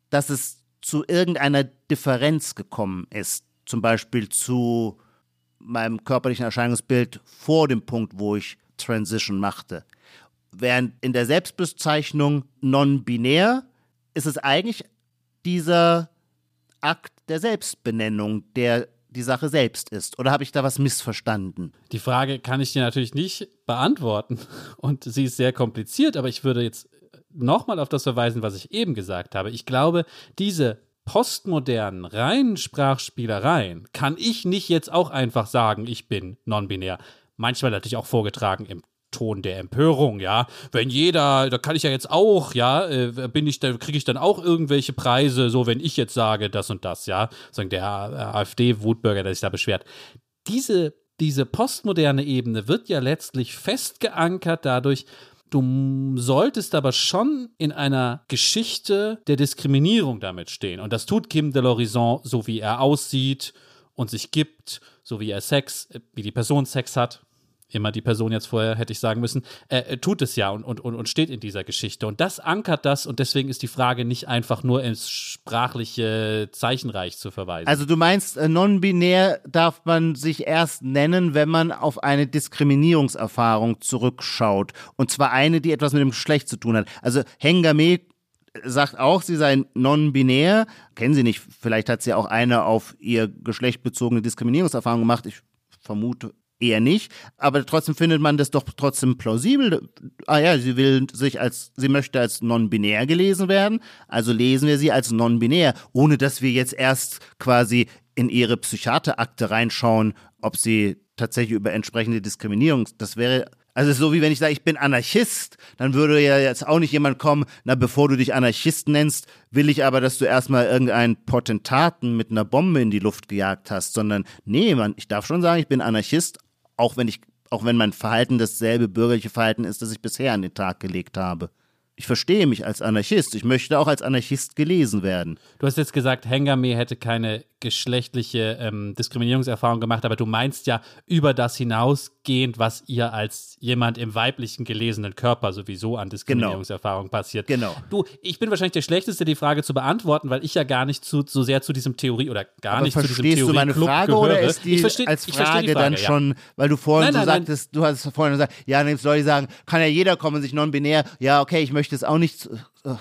Speaker 2: dass es zu irgendeiner Differenz gekommen ist. Zum Beispiel zu meinem körperlichen Erscheinungsbild vor dem Punkt, wo ich Transition machte. Während in der Selbstbezeichnung non-binär ist es eigentlich dieser Akt der Selbstbenennung, der die Sache selbst ist. Oder habe ich da was missverstanden?
Speaker 3: Die Frage kann ich dir natürlich nicht beantworten und sie ist sehr kompliziert, aber ich würde jetzt nochmal auf das verweisen, was ich eben gesagt habe. Ich glaube, diese postmodernen, reinen Sprachspielereien kann ich nicht jetzt auch einfach sagen, ich bin non-binär. Manchmal natürlich auch vorgetragen im Ton der Empörung, ja. Wenn jeder, da kann ich ja jetzt auch, ja, äh, bin ich, da kriege ich dann auch irgendwelche Preise, so wenn ich jetzt sage, das und das, ja. Sagen der AfD-Wutbürger, der sich da beschwert. Diese, diese postmoderne Ebene wird ja letztlich festgeankert dadurch, Du solltest aber schon in einer Geschichte der Diskriminierung damit stehen. Und das tut Kim de l'Horizon, so wie er aussieht und sich gibt, so wie er Sex, äh, wie die Person Sex hat, immer die Person jetzt vorher hätte ich sagen müssen, äh, tut es ja und, und, und steht in dieser Geschichte. Und das ankert das und deswegen ist die Frage nicht einfach nur ins sprachliche Zeichenreich zu verweisen.
Speaker 2: Also du meinst, äh, non-binär darf man sich erst nennen, wenn man auf eine Diskriminierungserfahrung zurückschaut. Und zwar eine, die etwas mit dem Geschlecht zu tun hat. Also Hengame sagt auch, sie sei non-binär. Kennen Sie nicht, vielleicht hat sie auch eine auf ihr Geschlecht bezogene Diskriminierungserfahrung gemacht. Ich vermute eher nicht, aber trotzdem findet man das doch trotzdem plausibel. Ah ja, sie will sich als, sie möchte als non-binär gelesen werden, also lesen wir sie als non-binär, ohne dass wir jetzt erst quasi in ihre Psychiaterakte reinschauen, ob sie tatsächlich über entsprechende Diskriminierung, das wäre also so wie wenn ich sage, ich bin Anarchist, dann würde ja jetzt auch nicht jemand kommen, na bevor du dich Anarchist nennst, will ich aber, dass du erstmal irgendeinen Potentaten mit einer Bombe in die Luft gejagt hast, sondern nee, man, ich darf schon sagen, ich bin Anarchist, auch wenn ich, auch wenn mein Verhalten dasselbe bürgerliche Verhalten ist, das ich bisher an den Tag gelegt habe. Ich verstehe mich als Anarchist. Ich möchte auch als Anarchist gelesen werden.
Speaker 3: Du hast jetzt gesagt, Hengame hätte keine geschlechtliche ähm, Diskriminierungserfahrung gemacht, aber du meinst ja über das hinausgehend, was ihr als jemand im weiblichen gelesenen Körper sowieso an Diskriminierungserfahrung genau. passiert.
Speaker 2: Genau.
Speaker 3: Du, ich bin wahrscheinlich der Schlechteste, die Frage zu beantworten, weil ich ja gar nicht zu, so sehr zu diesem Theorie oder gar
Speaker 2: aber
Speaker 3: nicht zu diesem
Speaker 2: Theorie
Speaker 3: du
Speaker 2: meine Frage
Speaker 3: gehöre.
Speaker 2: oder ist die
Speaker 3: versteh,
Speaker 2: als Frage,
Speaker 3: Frage
Speaker 2: dann
Speaker 3: ja.
Speaker 2: schon, weil du vorhin
Speaker 3: nein,
Speaker 2: so
Speaker 3: nein,
Speaker 2: sagtest, nein. du hast vorhin gesagt, ja, dann soll ich sagen, kann ja jeder kommen, sich non-binär, ja, okay, ich möchte es auch nicht äh,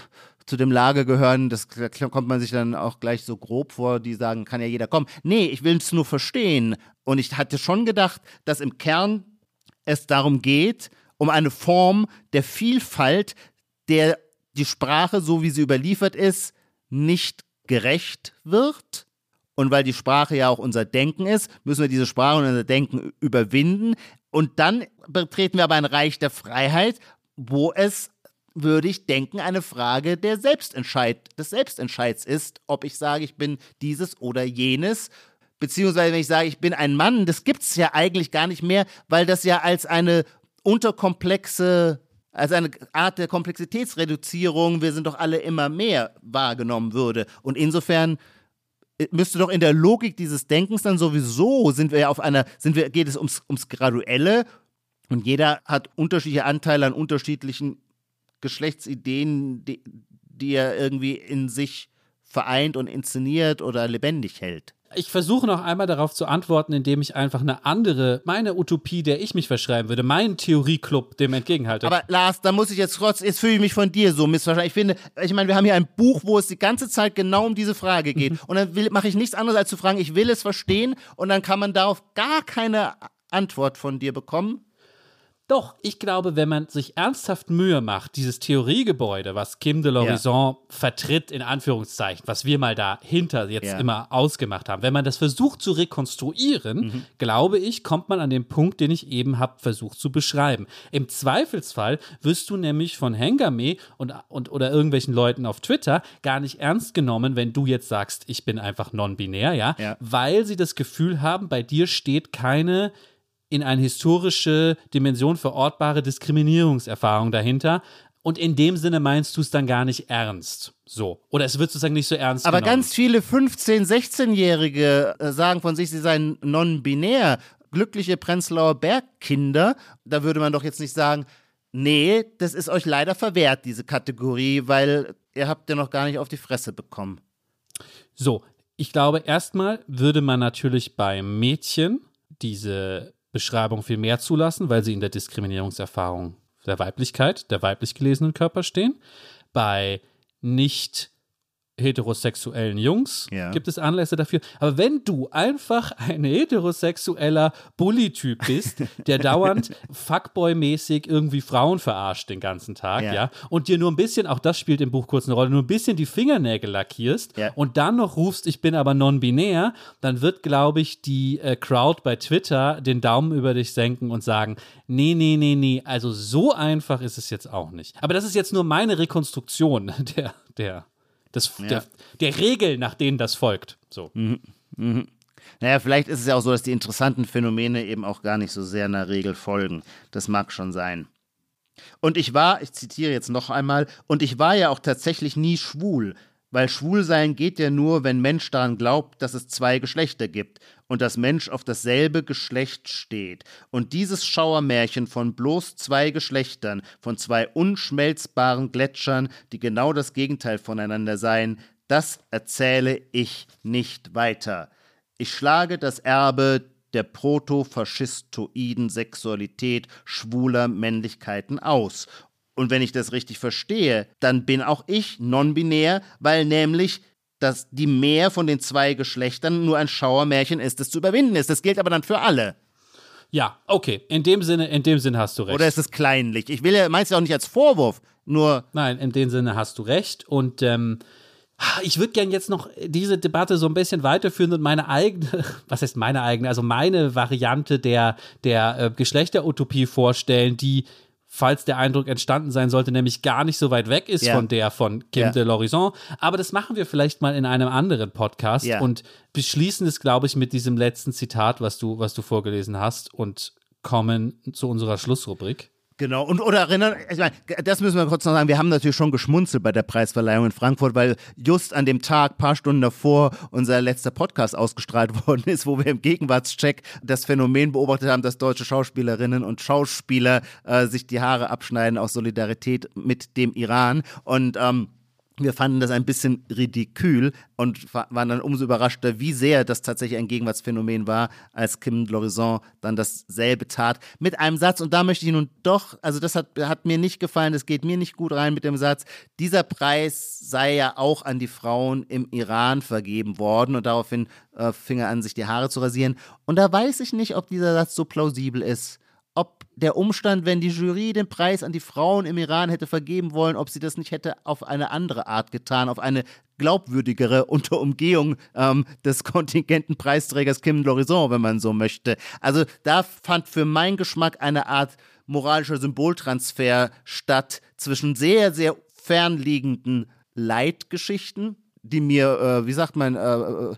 Speaker 2: zu dem Lager gehören, das kommt man sich dann auch gleich so grob vor, die sagen, kann ja jeder kommen. Nee, ich will es nur verstehen. Und ich hatte schon gedacht, dass im Kern es darum geht, um eine Form der Vielfalt, der die Sprache, so wie sie überliefert ist, nicht gerecht wird. Und weil die Sprache ja auch unser Denken ist, müssen wir diese Sprache und unser Denken überwinden. Und dann betreten wir aber ein Reich der Freiheit, wo es würde ich denken, eine Frage der Selbstentscheid, des Selbstentscheids ist, ob ich sage, ich bin dieses oder jenes. Beziehungsweise, wenn ich sage, ich bin ein Mann, das gibt es ja eigentlich gar nicht mehr, weil das ja als eine unterkomplexe, als eine Art der Komplexitätsreduzierung, wir sind doch alle immer mehr, wahrgenommen würde. Und insofern äh, müsste doch in der Logik dieses Denkens dann sowieso sind wir ja auf einer, sind wir, geht es ums, ums Graduelle und jeder hat unterschiedliche Anteile an unterschiedlichen Geschlechtsideen, die, die er irgendwie in sich vereint und inszeniert oder lebendig hält.
Speaker 3: Ich versuche noch einmal darauf zu antworten, indem ich einfach eine andere, meine Utopie, der ich mich verschreiben würde, meinen Theorieclub dem entgegenhalte.
Speaker 2: Aber Lars, da muss ich jetzt trotz, jetzt fühle ich mich von dir so missverstanden. Ich finde, ich meine, wir haben hier ein Buch, wo es die ganze Zeit genau um diese Frage geht. Mhm. Und dann mache ich nichts anderes als zu fragen, ich will es verstehen und dann kann man darauf gar keine Antwort von dir bekommen.
Speaker 3: Doch, ich glaube, wenn man sich ernsthaft Mühe macht, dieses Theoriegebäude, was Kim de l'Horizon ja. vertritt, in Anführungszeichen, was wir mal dahinter jetzt ja. immer ausgemacht haben, wenn man das versucht zu rekonstruieren, mhm. glaube ich, kommt man an den Punkt, den ich eben habe versucht zu beschreiben. Im Zweifelsfall wirst du nämlich von Hengame und, und oder irgendwelchen Leuten auf Twitter gar nicht ernst genommen, wenn du jetzt sagst, ich bin einfach non-binär, ja?
Speaker 2: ja,
Speaker 3: weil sie das Gefühl haben, bei dir steht keine in eine historische Dimension verortbare Diskriminierungserfahrung dahinter. Und in dem Sinne meinst du es dann gar nicht ernst. So. Oder es wird sozusagen nicht so ernst
Speaker 2: Aber
Speaker 3: genommen.
Speaker 2: ganz viele 15-, 16-Jährige äh, sagen von sich, sie seien non-binär. Glückliche Prenzlauer Bergkinder. Da würde man doch jetzt nicht sagen, nee, das ist euch leider verwehrt, diese Kategorie, weil ihr habt ja noch gar nicht auf die Fresse bekommen.
Speaker 3: So. Ich glaube, erstmal würde man natürlich bei Mädchen diese Beschreibung viel mehr zulassen, weil sie in der Diskriminierungserfahrung der Weiblichkeit, der weiblich gelesenen Körper stehen. Bei nicht heterosexuellen Jungs ja. gibt es Anlässe dafür. Aber wenn du einfach ein heterosexueller Bully-Typ bist, der dauernd Fuckboy-mäßig irgendwie Frauen verarscht den ganzen Tag, ja. ja. und dir nur ein bisschen, auch das spielt im Buch kurz eine Rolle, nur ein bisschen die Fingernägel lackierst
Speaker 2: ja.
Speaker 3: und dann noch rufst, ich bin aber non-binär, dann wird, glaube ich, die äh, Crowd bei Twitter den Daumen über dich senken und sagen, nee, nee, nee, nee, also so einfach ist es jetzt auch nicht. Aber das ist jetzt nur meine Rekonstruktion der, der des, ja. der, der Regel, nach denen das folgt. So.
Speaker 2: Mhm. Mhm. Naja, vielleicht ist es ja auch so, dass die interessanten Phänomene eben auch gar nicht so sehr einer Regel folgen. Das mag schon sein. Und ich war, ich zitiere jetzt noch einmal, und ich war ja auch tatsächlich nie schwul. Weil Schwulsein geht ja nur, wenn Mensch daran glaubt, dass es zwei Geschlechter gibt und dass Mensch auf dasselbe Geschlecht steht. Und dieses Schauermärchen von bloß zwei Geschlechtern, von zwei unschmelzbaren Gletschern, die genau das Gegenteil voneinander seien, das erzähle ich nicht weiter. Ich schlage das Erbe der protofaschistoiden Sexualität schwuler Männlichkeiten aus und wenn ich das richtig verstehe, dann bin auch ich non-binär, weil nämlich dass die Mehr von den zwei Geschlechtern nur ein Schauermärchen ist, das zu überwinden ist. Das gilt aber dann für alle.
Speaker 3: Ja, okay. In dem Sinne, in dem Sinne hast du recht.
Speaker 2: Oder ist es kleinlich? Ich will ja meins ja auch nicht als Vorwurf, nur.
Speaker 3: Nein, in dem Sinne hast du recht. Und ähm, ich würde gerne jetzt noch diese Debatte so ein bisschen weiterführen und meine eigene, was heißt meine eigene, also meine Variante der, der äh, Geschlechterutopie vorstellen, die falls der Eindruck entstanden sein sollte, nämlich gar nicht so weit weg ist ja. von der von Kim ja. de l'Horizon. Aber das machen wir vielleicht mal in einem anderen Podcast ja. und beschließen es, glaube ich, mit diesem letzten Zitat, was du, was du vorgelesen hast und kommen zu unserer Schlussrubrik.
Speaker 2: Genau, und oder erinnern, ich meine, das müssen wir kurz noch sagen, wir haben natürlich schon geschmunzelt bei der Preisverleihung in Frankfurt, weil just an dem Tag, paar Stunden davor, unser letzter Podcast ausgestrahlt worden ist, wo wir im Gegenwartscheck das Phänomen beobachtet haben, dass deutsche Schauspielerinnen und Schauspieler äh, sich die Haare abschneiden aus Solidarität mit dem Iran. Und ähm, wir fanden das ein bisschen ridikül und waren dann umso überraschter, wie sehr das tatsächlich ein Gegenwartsphänomen war, als Kim Lorison dann dasselbe tat mit einem Satz. Und da möchte ich nun doch, also das hat, hat mir nicht gefallen, das geht mir nicht gut rein mit dem Satz, dieser Preis sei ja auch an die Frauen im Iran vergeben worden und daraufhin äh, fing er an, sich die Haare zu rasieren. Und da weiß ich nicht, ob dieser Satz so plausibel ist ob der Umstand, wenn die Jury den Preis an die Frauen im Iran hätte vergeben wollen, ob sie das nicht hätte auf eine andere Art getan, auf eine glaubwürdigere unter Umgehung ähm, des kontingenten Preisträgers Kim Lorison, wenn man so möchte. Also da fand für meinen Geschmack eine Art moralischer Symboltransfer statt zwischen sehr, sehr fernliegenden Leitgeschichten, die mir, äh, wie sagt man, äh, äh,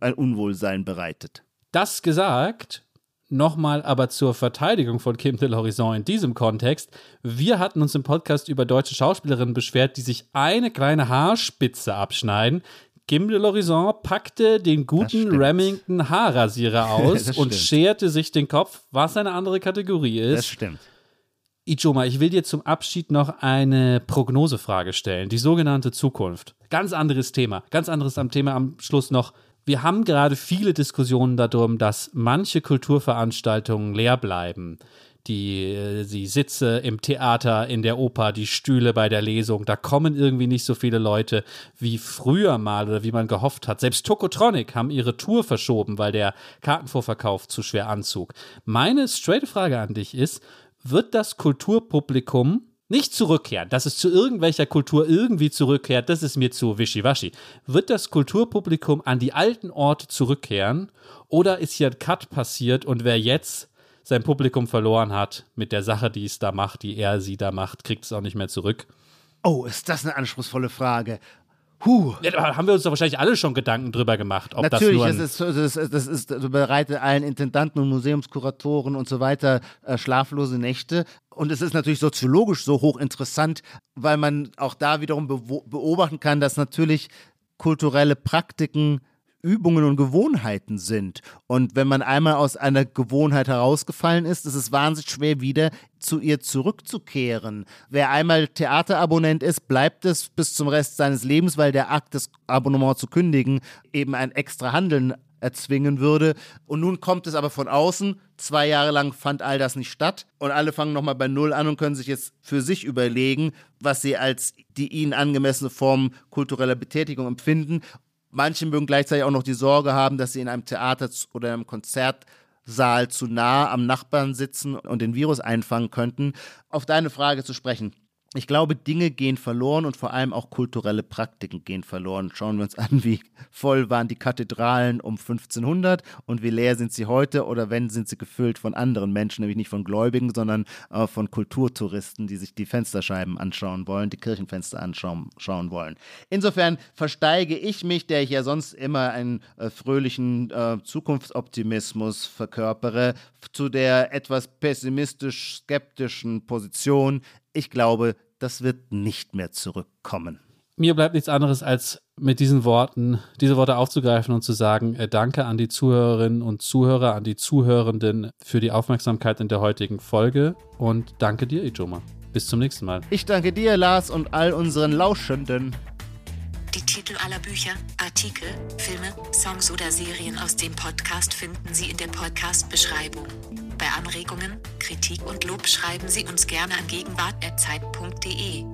Speaker 2: ein Unwohlsein bereitet.
Speaker 3: Das gesagt, Nochmal aber zur Verteidigung von Kim de l'Horizon in diesem Kontext. Wir hatten uns im Podcast über deutsche Schauspielerinnen beschwert, die sich eine kleine Haarspitze abschneiden. Kim de l'Horizon packte den guten Remington Haarrasierer aus und scherte sich den Kopf, was eine andere Kategorie ist.
Speaker 2: Das stimmt.
Speaker 3: Ichoma, ich will dir zum Abschied noch eine Prognosefrage stellen, die sogenannte Zukunft. Ganz anderes Thema, ganz anderes am Thema am Schluss noch wir haben gerade viele Diskussionen darum, dass manche Kulturveranstaltungen leer bleiben. Die, äh, die Sitze im Theater, in der Oper, die Stühle bei der Lesung, da kommen irgendwie nicht so viele Leute wie früher mal oder wie man gehofft hat. Selbst Tokotronic haben ihre Tour verschoben, weil der Kartenvorverkauf zu schwer anzog. Meine straight Frage an dich ist, wird das Kulturpublikum nicht zurückkehren, dass es zu irgendwelcher Kultur irgendwie zurückkehrt, das ist mir zu wischiwaschi. Wird das Kulturpublikum an die alten Orte zurückkehren oder ist hier ein Cut passiert und wer jetzt sein Publikum verloren hat mit der Sache, die es da macht, die er sie da macht, kriegt es auch nicht mehr zurück?
Speaker 2: Oh, ist das eine anspruchsvolle Frage. Huh.
Speaker 3: Ja, da haben wir uns doch wahrscheinlich alle schon Gedanken drüber gemacht. Ob
Speaker 2: Natürlich,
Speaker 3: das,
Speaker 2: das, ist, das, ist, das ist das bereitet allen Intendanten und Museumskuratoren und so weiter äh, schlaflose Nächte. Und es ist natürlich soziologisch so hochinteressant, weil man auch da wiederum beobachten kann, dass natürlich kulturelle Praktiken Übungen und Gewohnheiten sind. Und wenn man einmal aus einer Gewohnheit herausgefallen ist, ist es wahnsinnig schwer, wieder zu ihr zurückzukehren. Wer einmal Theaterabonnent ist, bleibt es bis zum Rest seines Lebens, weil der Akt, das Abonnement zu kündigen, eben ein extra Handeln erzwingen würde. Und nun kommt es aber von außen. Zwei Jahre lang fand all das nicht statt. Und alle fangen nochmal bei Null an und können sich jetzt für sich überlegen, was sie als die ihnen angemessene Form kultureller Betätigung empfinden. Manche mögen gleichzeitig auch noch die Sorge haben, dass sie in einem Theater oder einem Konzertsaal zu nah am Nachbarn sitzen und den Virus einfangen könnten. Auf deine Frage zu sprechen. Ich glaube, Dinge gehen verloren und vor allem auch kulturelle Praktiken gehen verloren. Schauen wir uns an, wie voll waren die Kathedralen um 1500 und wie leer sind sie heute oder wenn sind sie gefüllt von anderen Menschen, nämlich nicht von Gläubigen, sondern äh, von Kulturtouristen, die sich die Fensterscheiben anschauen wollen, die Kirchenfenster anschauen schauen wollen. Insofern versteige ich mich, der ich ja sonst immer einen äh, fröhlichen äh, Zukunftsoptimismus verkörpere, zu der etwas pessimistisch-skeptischen Position. Ich glaube, das wird nicht mehr zurückkommen.
Speaker 3: mir bleibt nichts anderes, als mit diesen Worten, diese Worte aufzugreifen und zu sagen, äh, danke an die Zuhörerinnen und Zuhörer, an die Zuhörenden für die Aufmerksamkeit in der heutigen Folge und danke dir, Ijoma. Bis zum nächsten Mal.
Speaker 2: Ich danke dir, Lars, und all unseren Lauschenden.
Speaker 1: Die Titel aller Bücher, Artikel, Filme, Songs oder Serien aus dem Podcast finden Sie in der Podcast-Beschreibung. Bei Anregungen, Kritik und Lob schreiben Sie uns gerne an gegenwart.zeit.de.